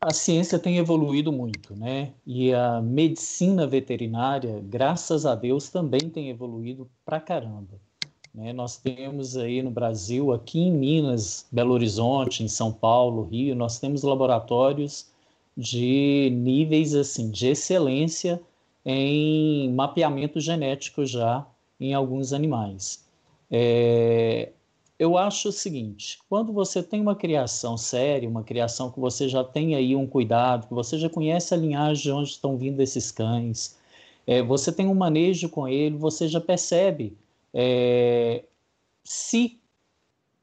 a ciência tem evoluído muito, né? E a medicina veterinária, graças a Deus, também tem evoluído pra caramba. Né? Nós temos aí no Brasil, aqui em Minas, Belo Horizonte, em São Paulo, Rio, nós temos laboratórios de níveis assim de excelência em mapeamento genético já em alguns animais. É, eu acho o seguinte: quando você tem uma criação séria, uma criação que você já tem aí um cuidado, que você já conhece a linhagem de onde estão vindo esses cães, é, você tem um manejo com ele, você já percebe é, se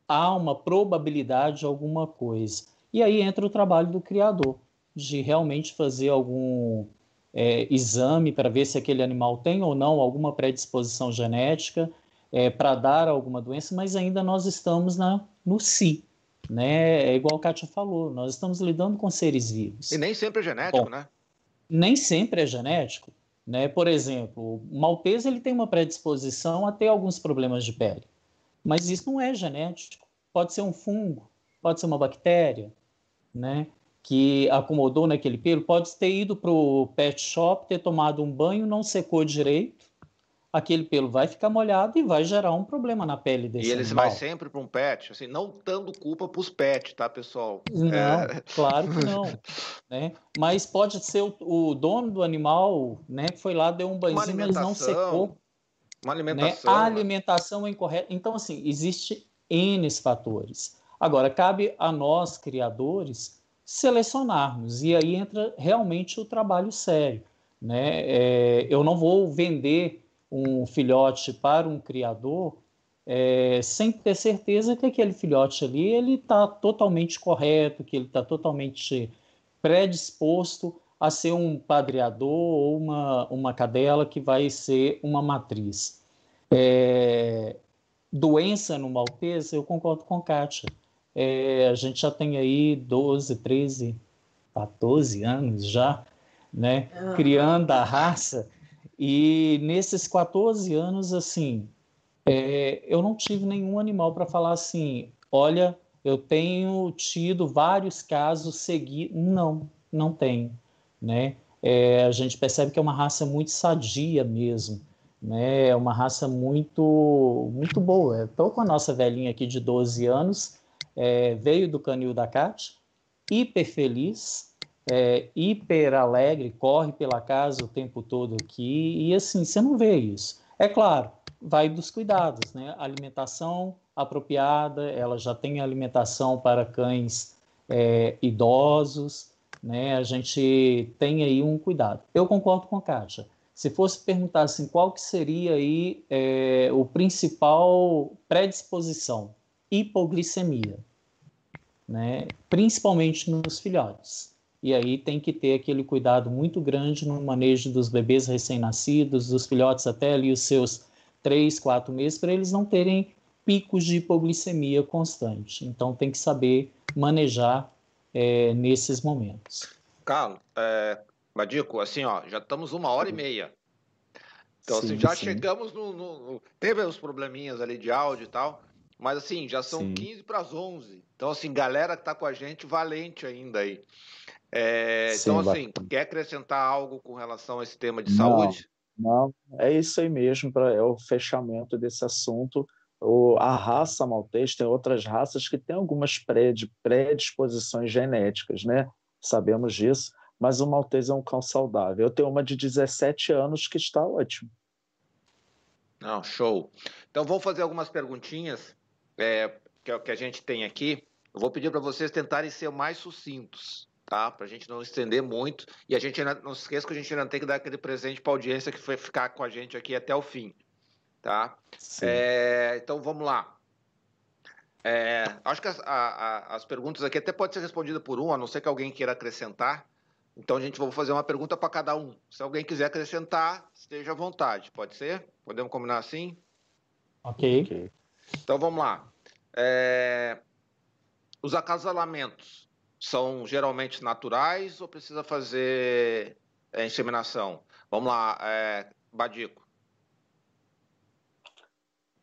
há uma probabilidade de alguma coisa. E aí entra o trabalho do criador, de realmente fazer algum é, exame para ver se aquele animal tem ou não alguma predisposição genética é, para dar alguma doença, mas ainda nós estamos na, no si. Né? É igual a Kátia falou, nós estamos lidando com seres vivos. E nem sempre é genético, Bom, né? Nem sempre é genético. Né? Por exemplo, o maltese ele tem uma predisposição a ter alguns problemas de pele, mas isso não é genético. Pode ser um fungo, pode ser uma bactéria, né? que acomodou naquele pelo, pode ter ido para o pet shop, ter tomado um banho, não secou direito, aquele pelo vai ficar molhado e vai gerar um problema na pele desse E ele animal. vai sempre para um pet, assim, não dando culpa para os pets, tá, pessoal? Não, é... claro que não. né? Mas pode ser o, o, dono do animal, né, que foi lá, deu um banhozinho, mas não secou. Uma alimentação. Né? A alimentação é incorreta. Então, assim, existe N fatores. Agora, cabe a nós, criadores, selecionarmos. E aí entra realmente o trabalho sério. Né? É, eu não vou vender um filhote para um criador é, sem ter certeza que aquele filhote ali ele está totalmente correto, que ele está totalmente predisposto a ser um padreador ou uma, uma cadela que vai ser uma matriz. É, doença no Maltese, eu concordo com a Kátia. É, a gente já tem aí 12, 13, 14 anos já, né, criando a raça, e nesses 14 anos, assim, é, eu não tive nenhum animal para falar assim: olha, eu tenho tido vários casos seguidos. Não, não tenho. Né? É, a gente percebe que é uma raça muito sadia mesmo. Né? É uma raça muito, muito boa. Estou com a nossa velhinha aqui de 12 anos, é, veio do canil da Cat, hiper feliz, é, hiper alegre, corre pela casa o tempo todo aqui, e assim, você não vê isso. É claro, vai dos cuidados, né? Alimentação apropriada, ela já tem alimentação para cães é, idosos, né? A gente tem aí um cuidado. Eu concordo com a Kátia. Se fosse perguntar assim, qual que seria aí é, o principal predisposição? Hipoglicemia, né? principalmente nos filhotes e aí tem que ter aquele cuidado muito grande no manejo dos bebês recém-nascidos, dos filhotes até ali os seus três, quatro meses, para eles não terem picos de hipoglicemia constante. Então tem que saber manejar é, nesses momentos. Carlos, é, Madico, assim, ó, já estamos uma hora e meia. Então, assim, sim, assim, já sim. chegamos no, no, no, Teve os probleminhas ali de áudio e tal, mas assim, já são sim. 15 para as 11. Então, assim, galera que está com a gente, valente ainda aí. É, Sim, então, assim, bacana. quer acrescentar algo com relação a esse tema de não, saúde? Não, é isso aí mesmo, pra, é o fechamento desse assunto. O, a raça maltês tem outras raças que têm algumas predisposições genéticas, né? Sabemos disso, mas o maltês é um cão saudável. Eu tenho uma de 17 anos que está ótimo. Não, show. Então, vou fazer algumas perguntinhas é, que, que a gente tem aqui. Eu vou pedir para vocês tentarem ser mais sucintos tá? Para a gente não estender muito. E a gente ainda, não se esqueça que a gente ainda tem que dar aquele presente para a audiência que foi ficar com a gente aqui até o fim, tá? É, então vamos lá. É, acho que as, a, a, as, perguntas aqui até pode ser respondida por um, a não ser que alguém queira acrescentar. Então a gente vai fazer uma pergunta para cada um. Se alguém quiser acrescentar, esteja à vontade. Pode ser? Podemos combinar assim? Ok. Então vamos lá. É, os acasalamentos são geralmente naturais ou precisa fazer é, inseminação? Vamos lá, é, Badico.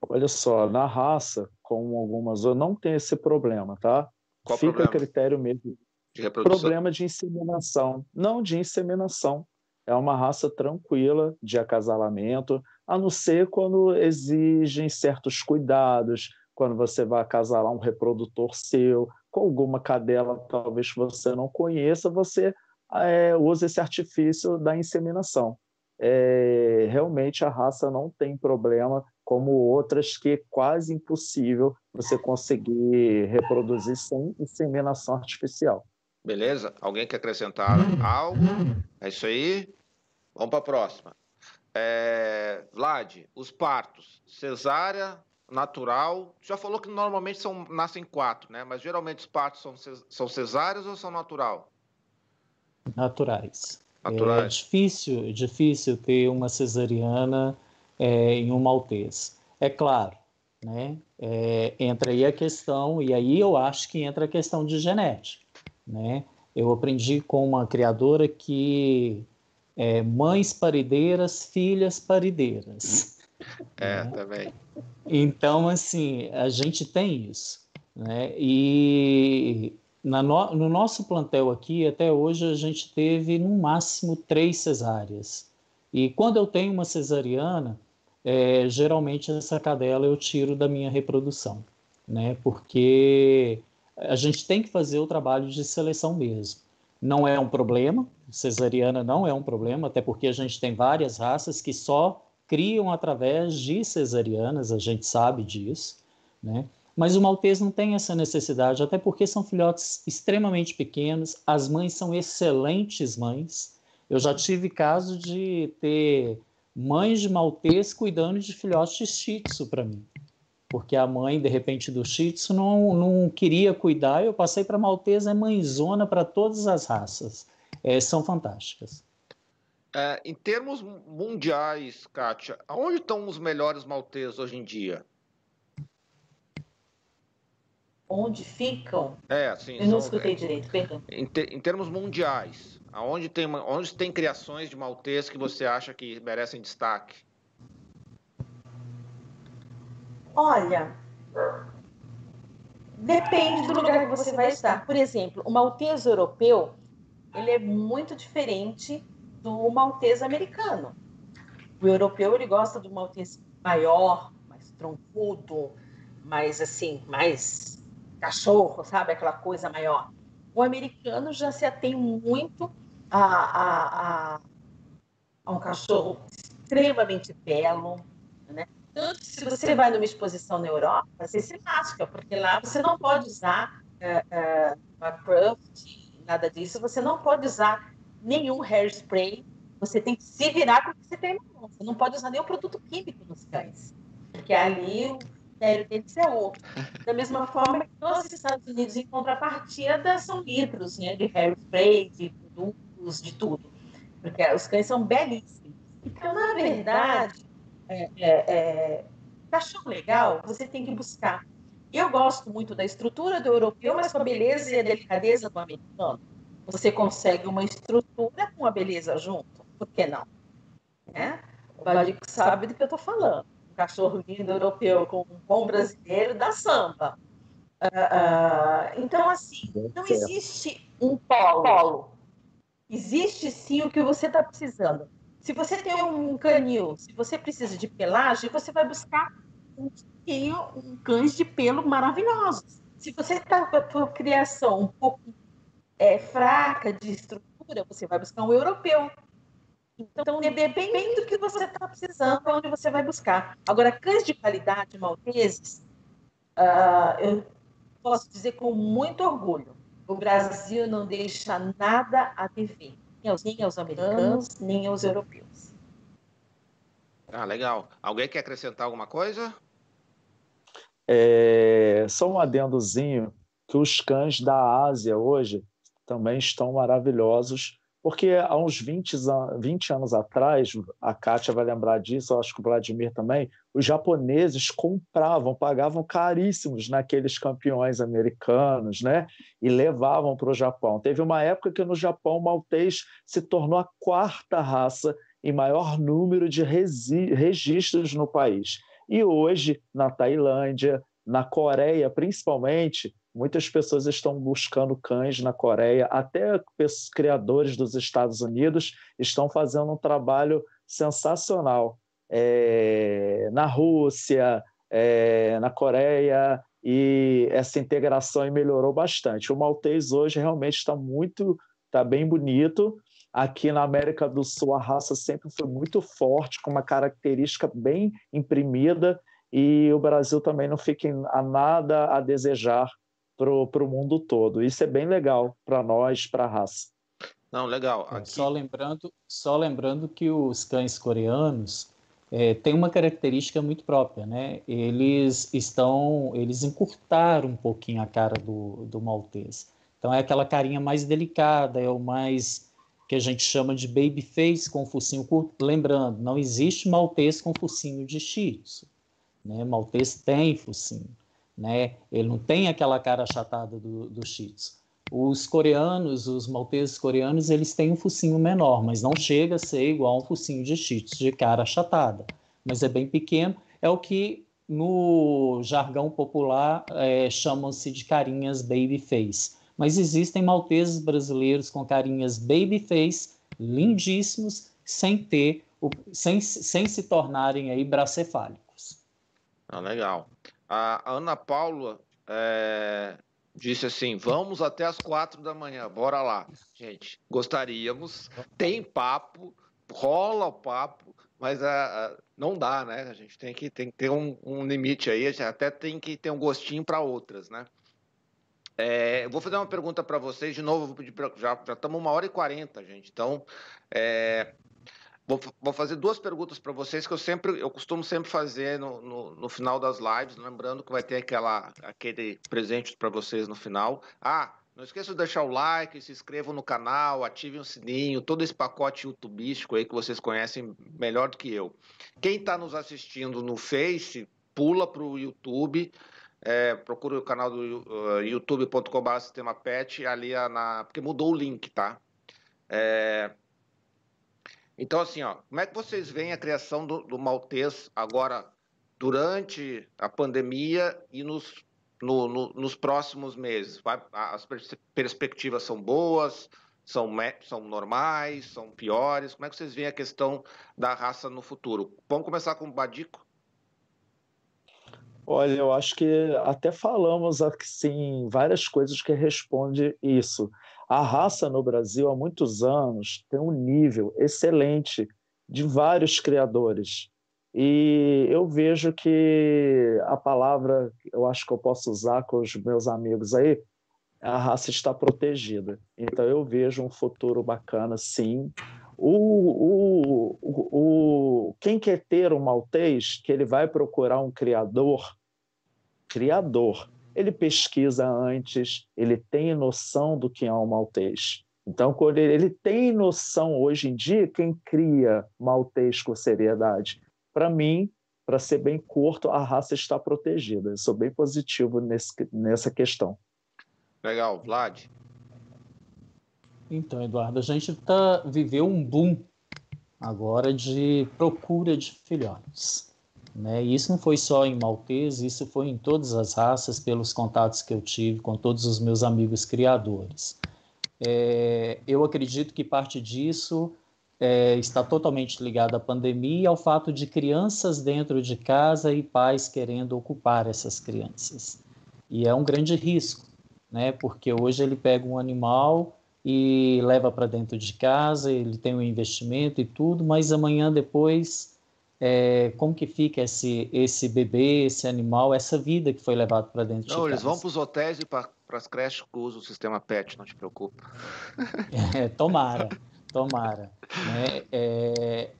Olha só, na raça, com algumas, não tem esse problema, tá? Qual Fica problema? a critério mesmo. De reprodução? Problema de inseminação. Não de inseminação. É uma raça tranquila de acasalamento, a não ser quando exigem certos cuidados, quando você vai acasalar um reprodutor seu, com alguma cadela talvez você não conheça, você é, usa esse artifício da inseminação. É, realmente a raça não tem problema, como outras que é quase impossível você conseguir reproduzir sem inseminação artificial. Beleza? Alguém quer acrescentar algo? É isso aí. Vamos para a próxima. É, Vlad, os partos, cesárea, natural. Já falou que normalmente são, nascem quatro, né? Mas geralmente os partos são, são cesáreos ou são natural? Naturais. Naturais. É difícil, difícil ter uma cesariana é, em um maltês. É claro, né? É, entra aí a questão, e aí eu acho que entra a questão de genética, né? Eu aprendi com uma criadora que é, mães parideiras, filhas parideiras. É, né? também. Então, assim, a gente tem isso. Né? E no, no, nosso plantel aqui, até hoje, a gente teve no máximo três cesáreas. E quando eu tenho uma cesariana, é, geralmente essa cadela eu tiro da minha reprodução, né? Porque a gente tem que fazer o trabalho de seleção mesmo. Não é um problema, cesariana não é um problema, até porque a gente tem várias raças que só criam através de cesarianas, a gente sabe disso, né? Mas o maltês não tem essa necessidade, até porque são filhotes extremamente pequenos, as mães são excelentes mães. Eu já tive caso de ter mães de maltês cuidando de filhotes de shih tzu para mim. Porque a mãe, de repente, do shih tzu não, não queria cuidar, eu passei para maltês, é mãezona para todas as raças. É, são fantásticas. É, em termos mundiais, Kátia, aonde estão os melhores malteses hoje em dia? Onde ficam? É, assim. Eu não são, escutei é, direito, perdão. Em, te, em, termos mundiais, aonde tem, onde tem criações de maltês que você acha que merecem destaque? Olha, depende do lugar que você vai estar. Por exemplo, o maltês europeu, ele é muito diferente do maltês americano. O europeu ele gosta do maltês maior, mais troncudo, mais assim, mais cachorro, sabe? Aquela coisa maior. O americano já se atém muito a, a, a, a um cachorro extremamente belo, né? Tanto se você vai numa exposição na Europa, você se lasca, porque lá você não pode usar uh, uh, uma craft, nada disso, você não pode usar nenhum hairspray, você tem que se virar com o que você tem na mão. Você não pode usar nenhum produto químico nos cães, porque ali o critério deles é outro. Da mesma forma que nos Estados Unidos, em contrapartida, são litros né, de hairspray, de produtos, de tudo, porque os cães são belíssimos. Então, na verdade, é, é, é, cachorro legal, você tem que buscar. Eu gosto muito da estrutura do europeu, mas com a beleza e a delicadeza do americano. Você consegue uma estrutura com a beleza junto, por que não? É? O Badico sabe do que eu estou falando. Um cachorro lindo europeu com um bom brasileiro da samba. Uh, uh, então, assim, não existe um polo. Existe sim o que você está precisando. Se você tem um canil, se você precisa de pelagem, você vai buscar um um cães de pelo maravilhosos. Se você está com a sua criação um pouco é, fraca de estrutura, você vai buscar um europeu. Então, depende do que você está precisando, onde você vai buscar. Agora, cães de qualidade malteses, uh, eu posso dizer com muito orgulho, o Brasil não deixa nada a dever nem aos, nem aos americanos, nem aos europeus. Ah, legal. Alguém quer acrescentar alguma coisa? É, só um adendozinho, que os cães da Ásia hoje também estão maravilhosos Porque há uns 20, 20 anos atrás, a Kátia vai lembrar disso, eu acho que o Vladimir também, os japoneses compravam, pagavam caríssimos naqueles campeões americanos, né? E levavam para o Japão. Teve uma época que no Japão o maltês se tornou a quarta raça em maior número de registros no país. E hoje, na Tailândia, na Coreia, principalmente, muitas pessoas estão buscando cães na Coreia, até criadores dos Estados Unidos estão fazendo um trabalho sensacional é, na Rússia, é, na Coreia, e essa integração melhorou bastante. O maltês hoje realmente está muito, está bem bonito. Aqui na América do Sul, a raça sempre foi muito forte, com uma característica bem imprimida, e o Brasil também não fica a nada a desejar para o mundo todo. Isso é bem legal para nós, para a raça. Não, legal. É, Aqui... Só lembrando, só lembrando que os cães coreanos é, têm uma característica muito própria, né? Eles estão, eles encurtaram um pouquinho a cara do, do maltês. Então é aquela carinha mais delicada, é o mais que a gente chama de baby face com focinho curto. Lembrando, não existe maltês com focinho de shih tzu. Né? Maltês tem focinho, né? Ele não tem aquela cara achatada do, do Shih Tzu. Os coreanos, os malteses coreanos, eles têm um focinho menor, mas não chega a ser igual a um focinho de Shih Tzu, de cara achatada. Mas é bem pequeno. É o que no jargão popular é, chamam-se de carinhas baby face. Mas existem malteses brasileiros com carinhas baby face, lindíssimos, sem ter, sem, sem se tornarem aí bracefálicos. Ah, legal. A Ana Paula é, disse assim: vamos até as quatro da manhã, bora lá. Gente, gostaríamos, tem papo, rola o papo, mas uh, não dá, né? A gente tem que, tem que ter um, um limite aí, a até tem que ter um gostinho para outras, né? É, vou fazer uma pergunta para vocês, de novo, vou pedir pra, já estamos uma hora e quarenta, gente. Então, é, Vou, vou, fazer duas perguntas para vocês que eu sempre, eu costumo sempre fazer no, no, no, final das lives, lembrando que vai ter aquela, aquele presente para vocês no final. Ah, não esqueça de deixar o like, se inscrevam no canal, ativem o sininho, todo esse pacote youtubístico aí que vocês conhecem melhor do que eu. Quem está nos assistindo no Face, pula para o YouTube, é, procura o canal do uh, youtube.com.br sistema pet ali na, porque mudou o link, tá? É, então, assim, ó, como é que vocês veem a criação do, do Maltês agora, durante a pandemia e nos, no, no, nos próximos meses? Vai, as perspectivas são boas? São, são normais? São piores? Como é que vocês veem a questão da raça no futuro? Vamos começar com o Badico? Olha, eu acho que até falamos assim várias coisas que respondem isso. A raça no Brasil, há muitos anos, tem um nível excelente de vários criadores. E eu vejo que a palavra, eu acho que eu posso usar com os meus amigos aí, a raça está protegida. Então eu vejo um futuro bacana, sim. O, o, o, quem quer ter um maltês, que ele vai procurar um criador, criador, ele pesquisa antes, ele tem noção do que é um maltês. Então, quando ele, ele tem noção hoje em dia, quem cria maltês com seriedade? Para mim, para ser bem curto, a raça está protegida. Eu sou bem positivo nesse, nessa questão. Legal, Vlad. Então, Eduardo, a gente tá, viveu um boom agora de procura de filhotes. Né? E isso não foi só em maltês, isso foi em todas as raças, pelos contatos que eu tive com todos os meus amigos criadores. É, eu acredito que parte disso é, está totalmente ligado à pandemia e ao fato de crianças dentro de casa e pais querendo ocupar essas crianças. E é um grande risco, né? porque hoje ele pega um animal e leva para dentro de casa, ele tem um investimento e tudo, mas amanhã depois é, como que fica esse, esse bebê, esse animal, essa vida que foi levado para dentro não, de eles vão para os hotéis e para as creches que usam o sistema PET, não te preocupa. É, tomara, tomara. Né? É,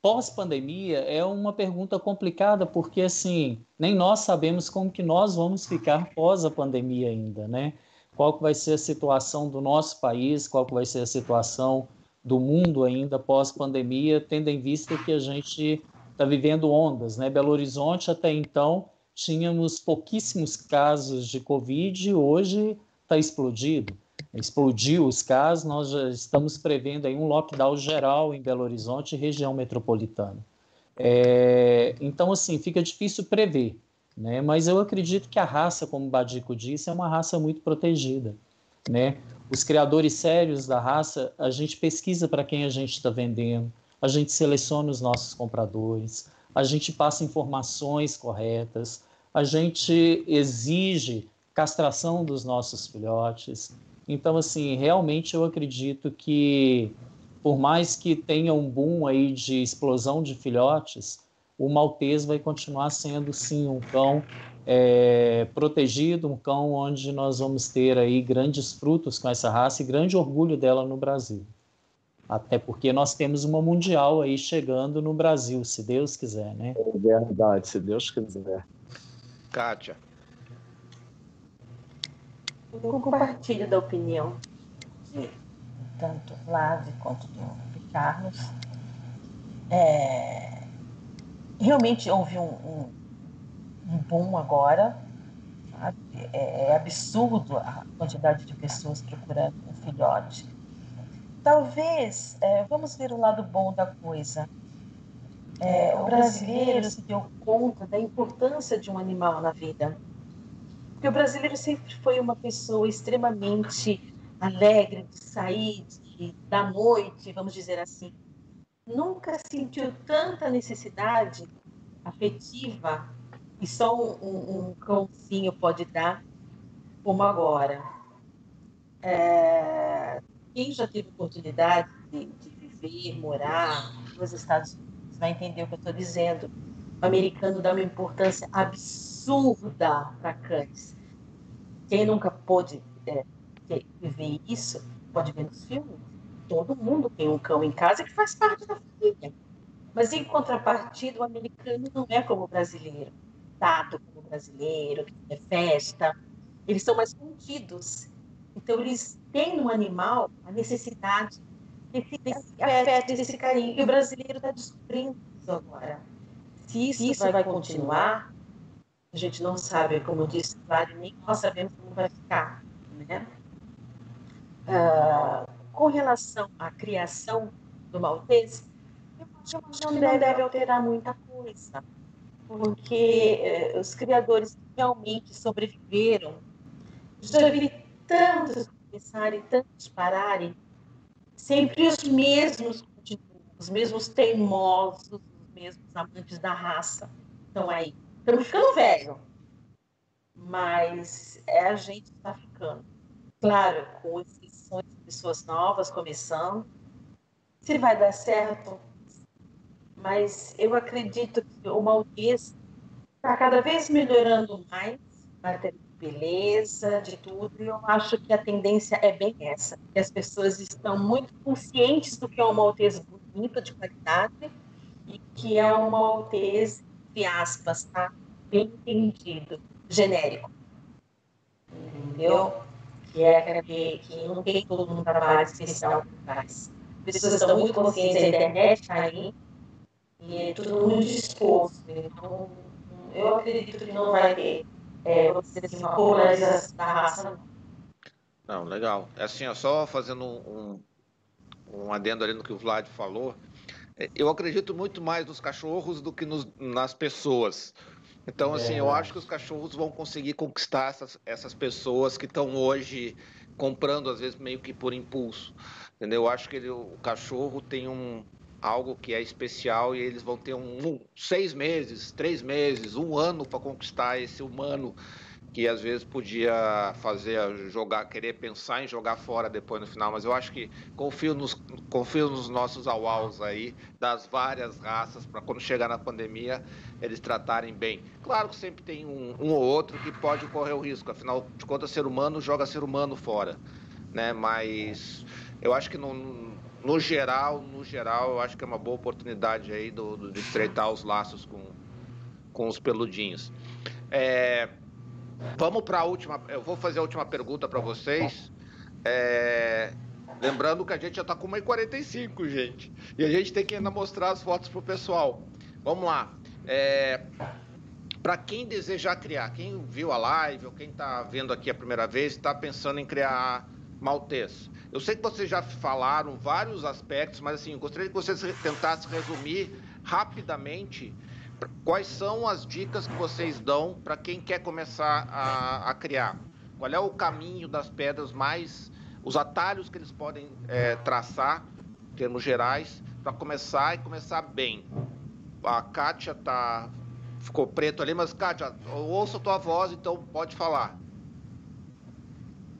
Pós-pandemia é uma pergunta complicada, porque assim, nem nós sabemos como que nós vamos ficar pós a pandemia ainda, né? Qual que vai ser a situação do nosso país, qual que vai ser a situação do mundo ainda pós-pandemia, tendo em vista que a gente está vivendo ondas. Né? Belo Horizonte, até então, tínhamos pouquíssimos casos de Covid, hoje está explodido. Explodiu os casos, nós já estamos prevendo aí um lockdown geral em Belo Horizonte e região metropolitana. É, então, assim, fica difícil prever, né? mas eu acredito que a raça, como o Badico disse, é uma raça muito protegida. Né? Os criadores sérios da raça, a gente pesquisa para quem a gente está vendendo, a gente seleciona os nossos compradores, a gente passa informações corretas, a gente exige castração dos nossos filhotes. Então, assim, realmente eu acredito que, por mais que tenha um boom aí de explosão de filhotes, o maltês vai continuar sendo, sim, um cão é, protegido, um cão onde nós vamos ter aí grandes frutos com essa raça e grande orgulho dela no Brasil. Até porque nós temos uma mundial aí chegando no Brasil, se Deus quiser, né? É verdade, se Deus quiser. Kátia. Eu compartilho da opinião de tanto Vlad quanto do Carlos. É, realmente houve um, um um boom agora. É, é absurdo a quantidade de pessoas procurando um filhote. Talvez, é, vamos ver o lado bom da coisa. É, o brasileiro se deu conta da importância de um animal na vida. Porque o brasileiro sempre foi uma pessoa extremamente alegre de sair de, da noite, vamos dizer assim. Nunca sentiu tanta necessidade afetiva e só um, um, um cãozinho pode dar, como agora. É, quem já teve oportunidade de, de, viver, morar nos Estados Unidos, vai entender o que eu estou dizendo. O americano dá uma importância absurda para cães. Quem nunca pôde é, viver isso, pode ver nos filmes. Todo mundo tem um cão em casa que faz parte da família. Mas, em contrapartida, o americano não é como o brasileiro contato com o brasileiro, que é festa, eles são mais contidos. Então, eles têm no animal a necessidade desse, desse afeto, desse carinho. E o brasileiro está descobrindo isso agora. Se isso, isso vai, continuar, a gente não sabe, como eu disse, claro, nem nós sabemos como vai ficar. Né? Ah, com relação à criação do maltese, eu acho que não deve alterar muita coisa porque eh, os criadores realmente sobreviveram, já tantos começarem, tantos pararem, sempre os mesmos os mesmos teimosos, os mesmos amantes da raça estão aí. Estamos ficando velho, mas é a gente está ficando. Claro, com exceções de pessoas novas começando. Se vai dar certo, mas eu acredito que o maltês está cada vez melhorando mais, beleza, de tudo, e eu acho que a tendência é bem essa, que as pessoas estão muito conscientes do que é um maltês bonito, de qualidade, e que é um maltês, entre aspas, tá? bem entendido, genérico. Entendeu? Que é que, que não tem todo mundo trabalho especial que faz. As pessoas estão muito conscientes da internet, tá aí, e é tudo muito disposto. Então, eu acredito que não vai ter, é, assim, uma polarização da raça. Não, legal. É assim, ó, só fazendo um, um adendo ali no que o Vlad falou, é, eu acredito muito mais nos cachorros do que nos, nas pessoas. Então, assim, é. eu acho que os cachorros vão conseguir conquistar essas, essas pessoas que estão hoje comprando, às vezes, meio que por impulso. Entendeu? Eu acho que ele, o cachorro tem um, algo que é especial e eles vão ter um, um seis meses, três meses, um ano para conquistar esse humano que às vezes podia fazer jogar, querer pensar em jogar fora depois no final, mas eu acho que confio nos, confio nos nossos auaus aí, das várias raças, para quando chegar na pandemia eles tratarem bem. Claro que sempre tem um, um ou outro que pode correr o risco, afinal de contas, ser humano joga ser humano fora, né? Mas eu acho que não no geral, no geral, eu acho que é uma boa oportunidade aí do, do de estreitar os laços com, com os peludinhos. É, vamos para a última. Eu vou fazer a última pergunta para vocês. É, Lembrando que a gente já está com 1h45, gente. E a gente tem que ainda mostrar as fotos pro pessoal. Vamos lá. É... Para quem desejar criar, quem viu a live ou quem está vendo aqui a primeira vez, está pensando em criar maltês. Eu sei que vocês já falaram vários aspectos, mas assim, gostaria que vocês tentassem resumir rapidamente quais são as dicas que vocês dão para quem quer começar a, a, criar. Qual é o caminho das pedras mais, os atalhos que eles podem é, traçar, em termos gerais, para começar e começar bem. A Kátia tá ficou preto ali, mas Kátia, ouço a tua voz, então pode falar.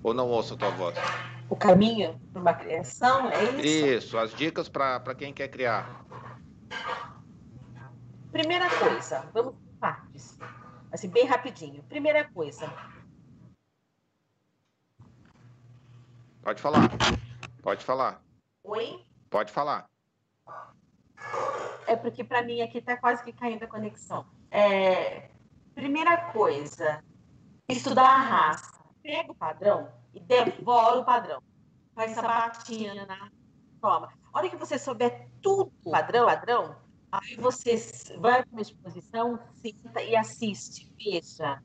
Ou não ouço a tua voz? O caminho para uma criação, é isso? Isso, as dicas para quem quer criar. Primeira coisa, vamos por partes. Assim, bem rapidinho. Primeira coisa. Pode falar. Pode falar. Oi? Pode falar. É porque para mim aqui está quase que caindo a conexão. É, primeira coisa, estudar a raça. Pega o padrão e devora o padrão. Faz sabatina, toma. A hora que você souber tudo padrão, padrão, Aí você vai para uma exposição, senta e assiste, veja.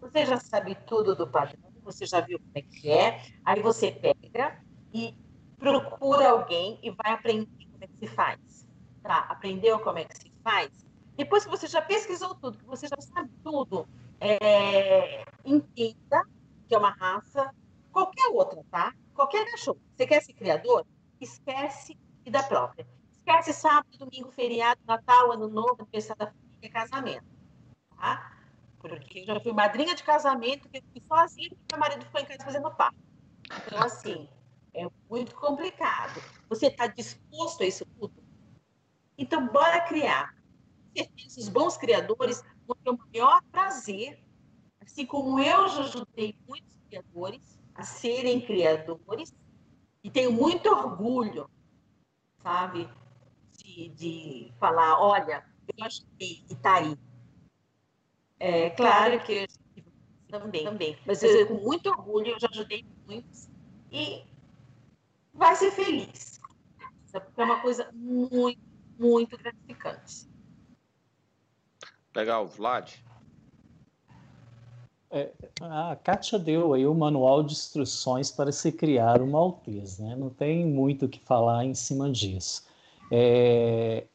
Você já sabe tudo do padrão, você já viu como é que é, aí você pega e procura alguém e vai aprender como é que se faz. Tá? Aprendeu como é que se faz? Depois que você já pesquisou tudo, que você já sabe tudo, é... entenda que é uma raça, qualquer outra, tá? Qualquer cachorro. Você quer ser criador? Esquece vida própria Esquece sábado, domingo, feriado, Natal, Ano Novo, aniversário da família, casamento. Tá? Porque eu já fui madrinha de casamento, que eu fui sozinha, porque meu marido ficou em casa fazendo parto. Então, assim, é muito complicado. Você está disposto a isso tudo? Então, bora criar. Esses bons criadores vão ter o maior prazer, assim como eu já ajudei muitos criadores a serem criadores, e tenho muito orgulho, sabe, de, de falar, olha, eu que está aí. É claro que também, também, mas eu com muito orgulho, eu já ajudei muitos e vai ser feliz. Porque é uma coisa muito, muito gratificante. Legal, Vlad. É, a Kátia deu aí o manual de instruções para se criar uma Maltese, né? Não tem muito o que falar em cima disso. É,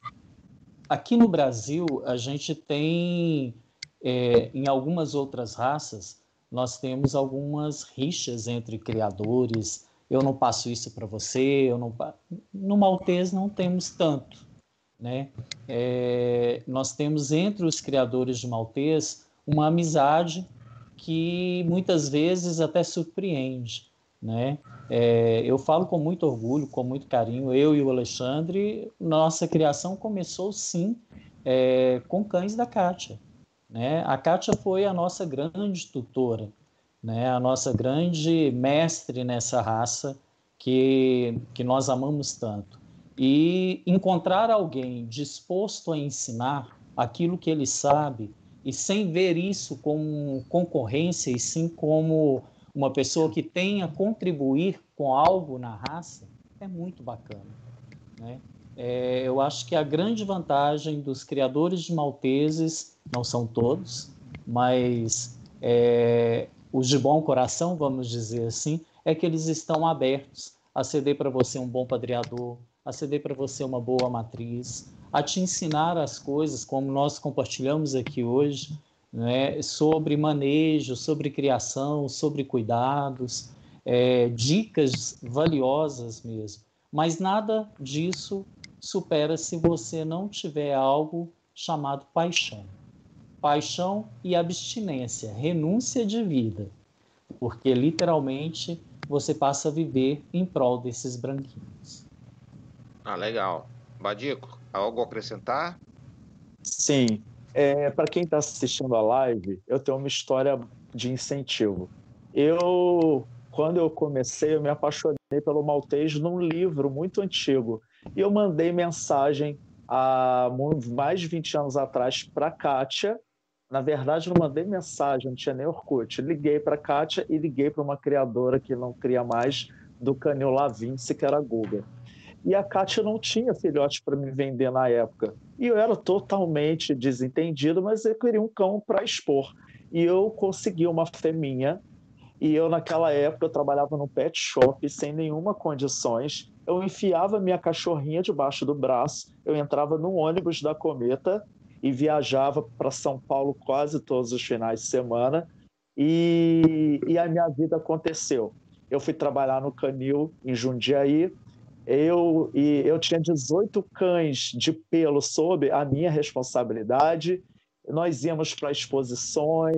aqui no Brasil, a gente tem, é, em algumas outras raças, nós temos algumas rixas entre criadores. Eu não passo isso para você, eu não no maltês não temos tanto, né? É, nós temos entre os criadores de maltês uma amizade que muitas vezes até surpreende né? É, eu falo com muito orgulho, com muito carinho, eu e o Alexandre, nossa criação começou sim é, com cães da Kátia. Né? A Kátia foi a nossa grande tutora, né? a nossa grande mestre nessa raça que, que nós amamos tanto. E encontrar alguém disposto a ensinar aquilo que ele sabe e sem ver isso como concorrência e sim como uma pessoa que tenha contribuir com algo na raça, é muito bacana. Né? É, eu acho que a grande vantagem dos criadores de malteses, não são todos, mas é, os de bom coração, vamos dizer assim, é que eles estão abertos a ceder para você um bom padreador, a ceder para você uma boa matriz, a te ensinar as coisas, como nós compartilhamos aqui hoje, né, sobre manejo, sobre criação, sobre cuidados, é, dicas valiosas mesmo. Mas nada disso supera se você não tiver algo chamado paixão. Paixão e abstinência, renúncia de vida, porque literalmente você passa a viver em prol desses branquinhos. Ah, legal. Badico, algo a acrescentar? Sim, é, para quem está assistindo a live, eu tenho uma história de incentivo. Eu, quando eu comecei, eu me apaixonei pelo maltês num livro muito antigo. E eu mandei mensagem há mais de 20 anos atrás para a Kátia. Na verdade, não mandei mensagem, não tinha nem Orkut. Liguei para a Kátia e liguei para uma criadora que não cria mais, do canil Lavince, que era a Guga. E a Kátia não tinha filhote para me vender na época. E eu era totalmente desentendido, mas eu queria um cão para expor. E eu consegui uma fêmea. E eu, naquela época, eu trabalhava no pet shop sem nenhuma condições. Eu enfiava minha cachorrinha debaixo do braço, eu entrava no ônibus da Cometa e viajava para São Paulo quase todos os finais de semana. E, e a minha vida aconteceu. Eu fui trabalhar no Canil, em Jundiaí, eu, e eu tinha 18 cães de pelo sob a minha responsabilidade. Nós íamos para exposições.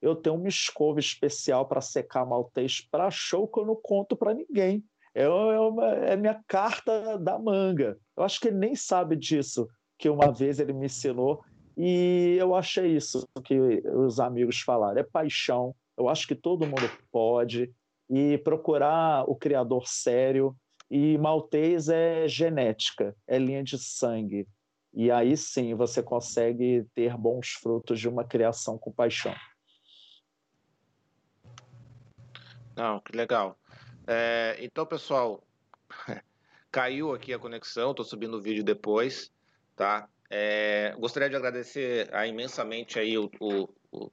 Eu tenho uma escova especial para secar maltês para show que eu não conto para ninguém. É, é, uma, é minha carta da manga. Eu acho que ele nem sabe disso, que uma vez ele me ensinou. E eu achei isso que os amigos falaram. É paixão. Eu acho que todo mundo pode. E procurar o criador sério, e maltês é genética, é linha de sangue. E aí sim você consegue ter bons frutos de uma criação com paixão. Não, que legal. É, então, pessoal, caiu aqui a conexão, estou subindo o vídeo depois, tá? É, gostaria de agradecer imensamente aí o, o, o,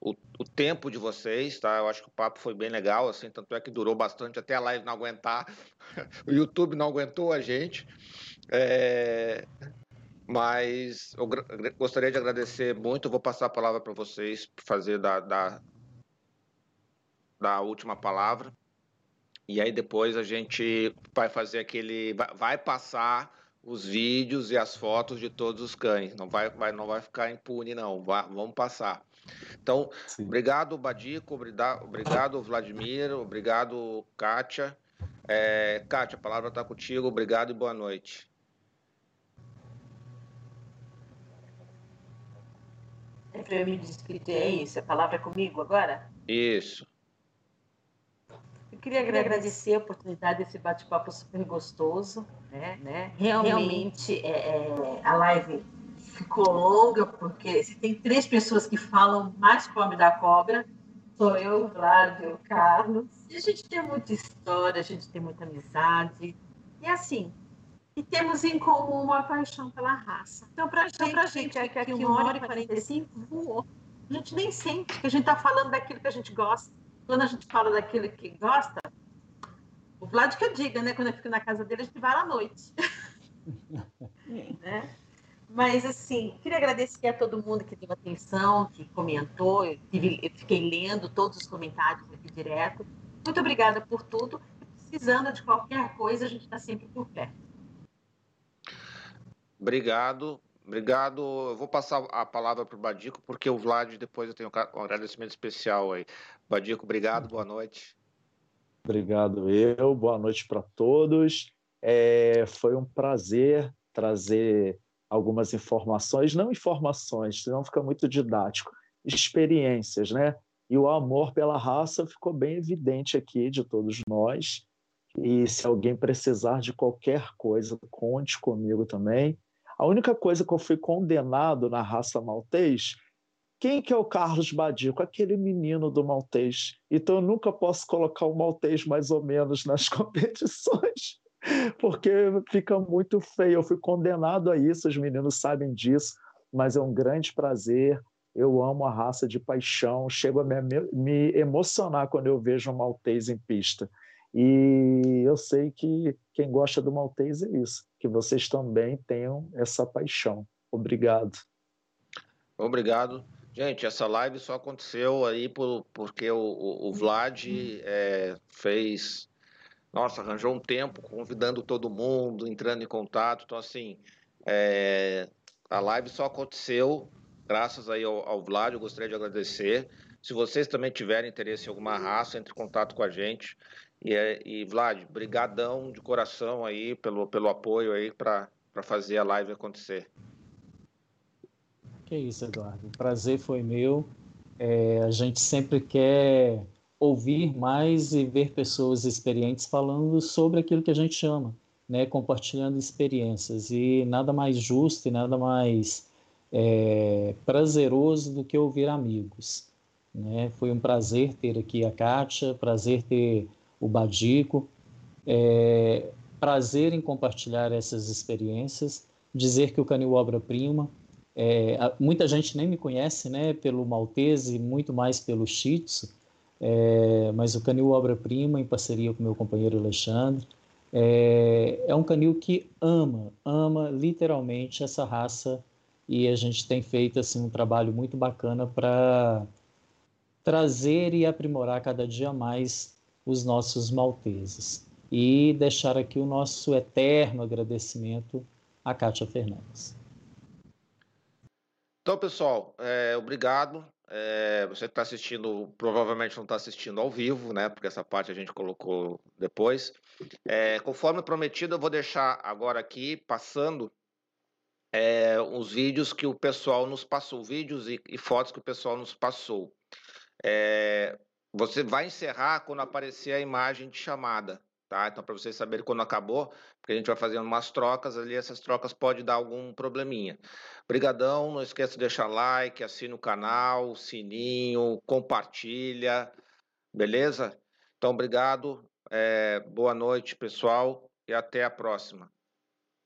o, tempo de vocês, tá? Eu acho que o papo foi bem legal, assim, tanto é que durou bastante até a live não aguentar, o YouTube não aguentou a gente. É, mas eu gostaria de agradecer muito. vou passar a palavra para vocês, fazer da, da, da, última palavra. E aí depois a gente vai fazer aquele. Vai passar os vídeos e as fotos de todos os cães. Não vai, vai, não vai ficar impune, não. Vai, vamos passar. Então, Sim. obrigado, Badico, obrigado, obrigado, Vladimir, obrigado, Kátia. É, Kátia, a palavra está contigo, obrigado e boa noite. É para eu me despedir, é isso? A palavra é comigo agora? Isso. Eu queria agradecer a oportunidade desse bate-papo super gostoso, né? né? Realmente, é, é, a live ficou longa, porque se tem três pessoas que falam mais pobre da cobra, sou eu, o Vlad e o Carlos. E a gente tem muita história, a gente tem muita amizade. E assim, e temos em comum uma paixão pela raça. Então, para então, a gente, é que aqui uma hora e 45 voou. A gente nem sente que a gente está falando daquilo que a gente gosta. Quando a gente fala daquilo que gosta, o Vlad que eu diga, né? Quando eu fico na casa dele, a gente vai à noite. né? Mas, assim, queria agradecer a todo mundo que deu atenção, que comentou. Eu, tive, eu fiquei lendo todos os comentários aqui direto. Muito obrigada por tudo. Precisando de qualquer coisa, a gente está sempre por perto. Obrigado. Obrigado. Eu vou passar a palavra para o Badico, porque o Vlad depois eu tenho um agradecimento especial aí. Badico, obrigado. Boa noite. Obrigado eu. Boa noite para todos. É, foi um prazer trazer algumas informações, não informações, senão fica muito didático, experiências, né? E o amor pela raça ficou bem evidente aqui de todos nós. E se alguém precisar de qualquer coisa, conte comigo também. A única coisa que eu fui condenado na raça maltês, quem que é o Carlos Badico? Aquele menino do maltês. Então eu nunca posso colocar o maltês mais ou menos nas competições porque fica muito feio. Eu fui condenado a isso, os meninos sabem disso, mas é um grande prazer. Eu amo a raça de paixão, chego a me, me emocionar quando eu vejo um maltês em pista. E eu sei que quem gosta do maltês é isso, que vocês também tenham essa paixão. Obrigado. Obrigado. Gente, essa live só aconteceu aí por, porque o, o, o Vlad é, fez nossa, arranjou um tempo, convidando todo mundo, entrando em contato. Então, assim, é, a live só aconteceu graças aí ao, ao Vlad, eu gostaria de agradecer. Se vocês também tiverem interesse em alguma raça, entre em contato com a gente. E, e Vlad, brigadão de coração aí pelo, pelo apoio aí para fazer a live acontecer. Que isso, Eduardo. O prazer foi meu. É, a gente sempre quer ouvir mais e ver pessoas experientes falando sobre aquilo que a gente chama, né, compartilhando experiências. E nada mais justo e nada mais é, prazeroso do que ouvir amigos. Né? Foi um prazer ter aqui a Kátia, prazer ter o Badico. É, prazer em compartilhar essas experiências, dizer que o Canil Obra-Prima, é, muita gente nem me conhece né, pelo Maltese, muito mais pelo Shih Tzu, é, mas o Canil Obra-Prima, em parceria com meu companheiro Alexandre, é, é um canil que ama, ama literalmente essa raça e a gente tem feito assim um trabalho muito bacana para trazer e aprimorar cada dia mais os nossos malteses. E deixar aqui o nosso eterno agradecimento a Kátia Fernandes. Então, pessoal, é, obrigado. É, você está assistindo, provavelmente não está assistindo ao vivo, né? Porque essa parte a gente colocou depois. É, conforme prometido, eu vou deixar agora aqui, passando é, os vídeos que o pessoal nos passou, vídeos e, e fotos que o pessoal nos passou. É, você vai encerrar quando aparecer a imagem de chamada, tá? Então, para vocês saberem quando acabou, porque a gente vai fazendo umas trocas ali, essas trocas pode dar algum probleminha. Obrigadão, não esqueça de deixar like, assina o canal, sininho, compartilha, beleza? Então, obrigado, é, boa noite, pessoal, e até a próxima.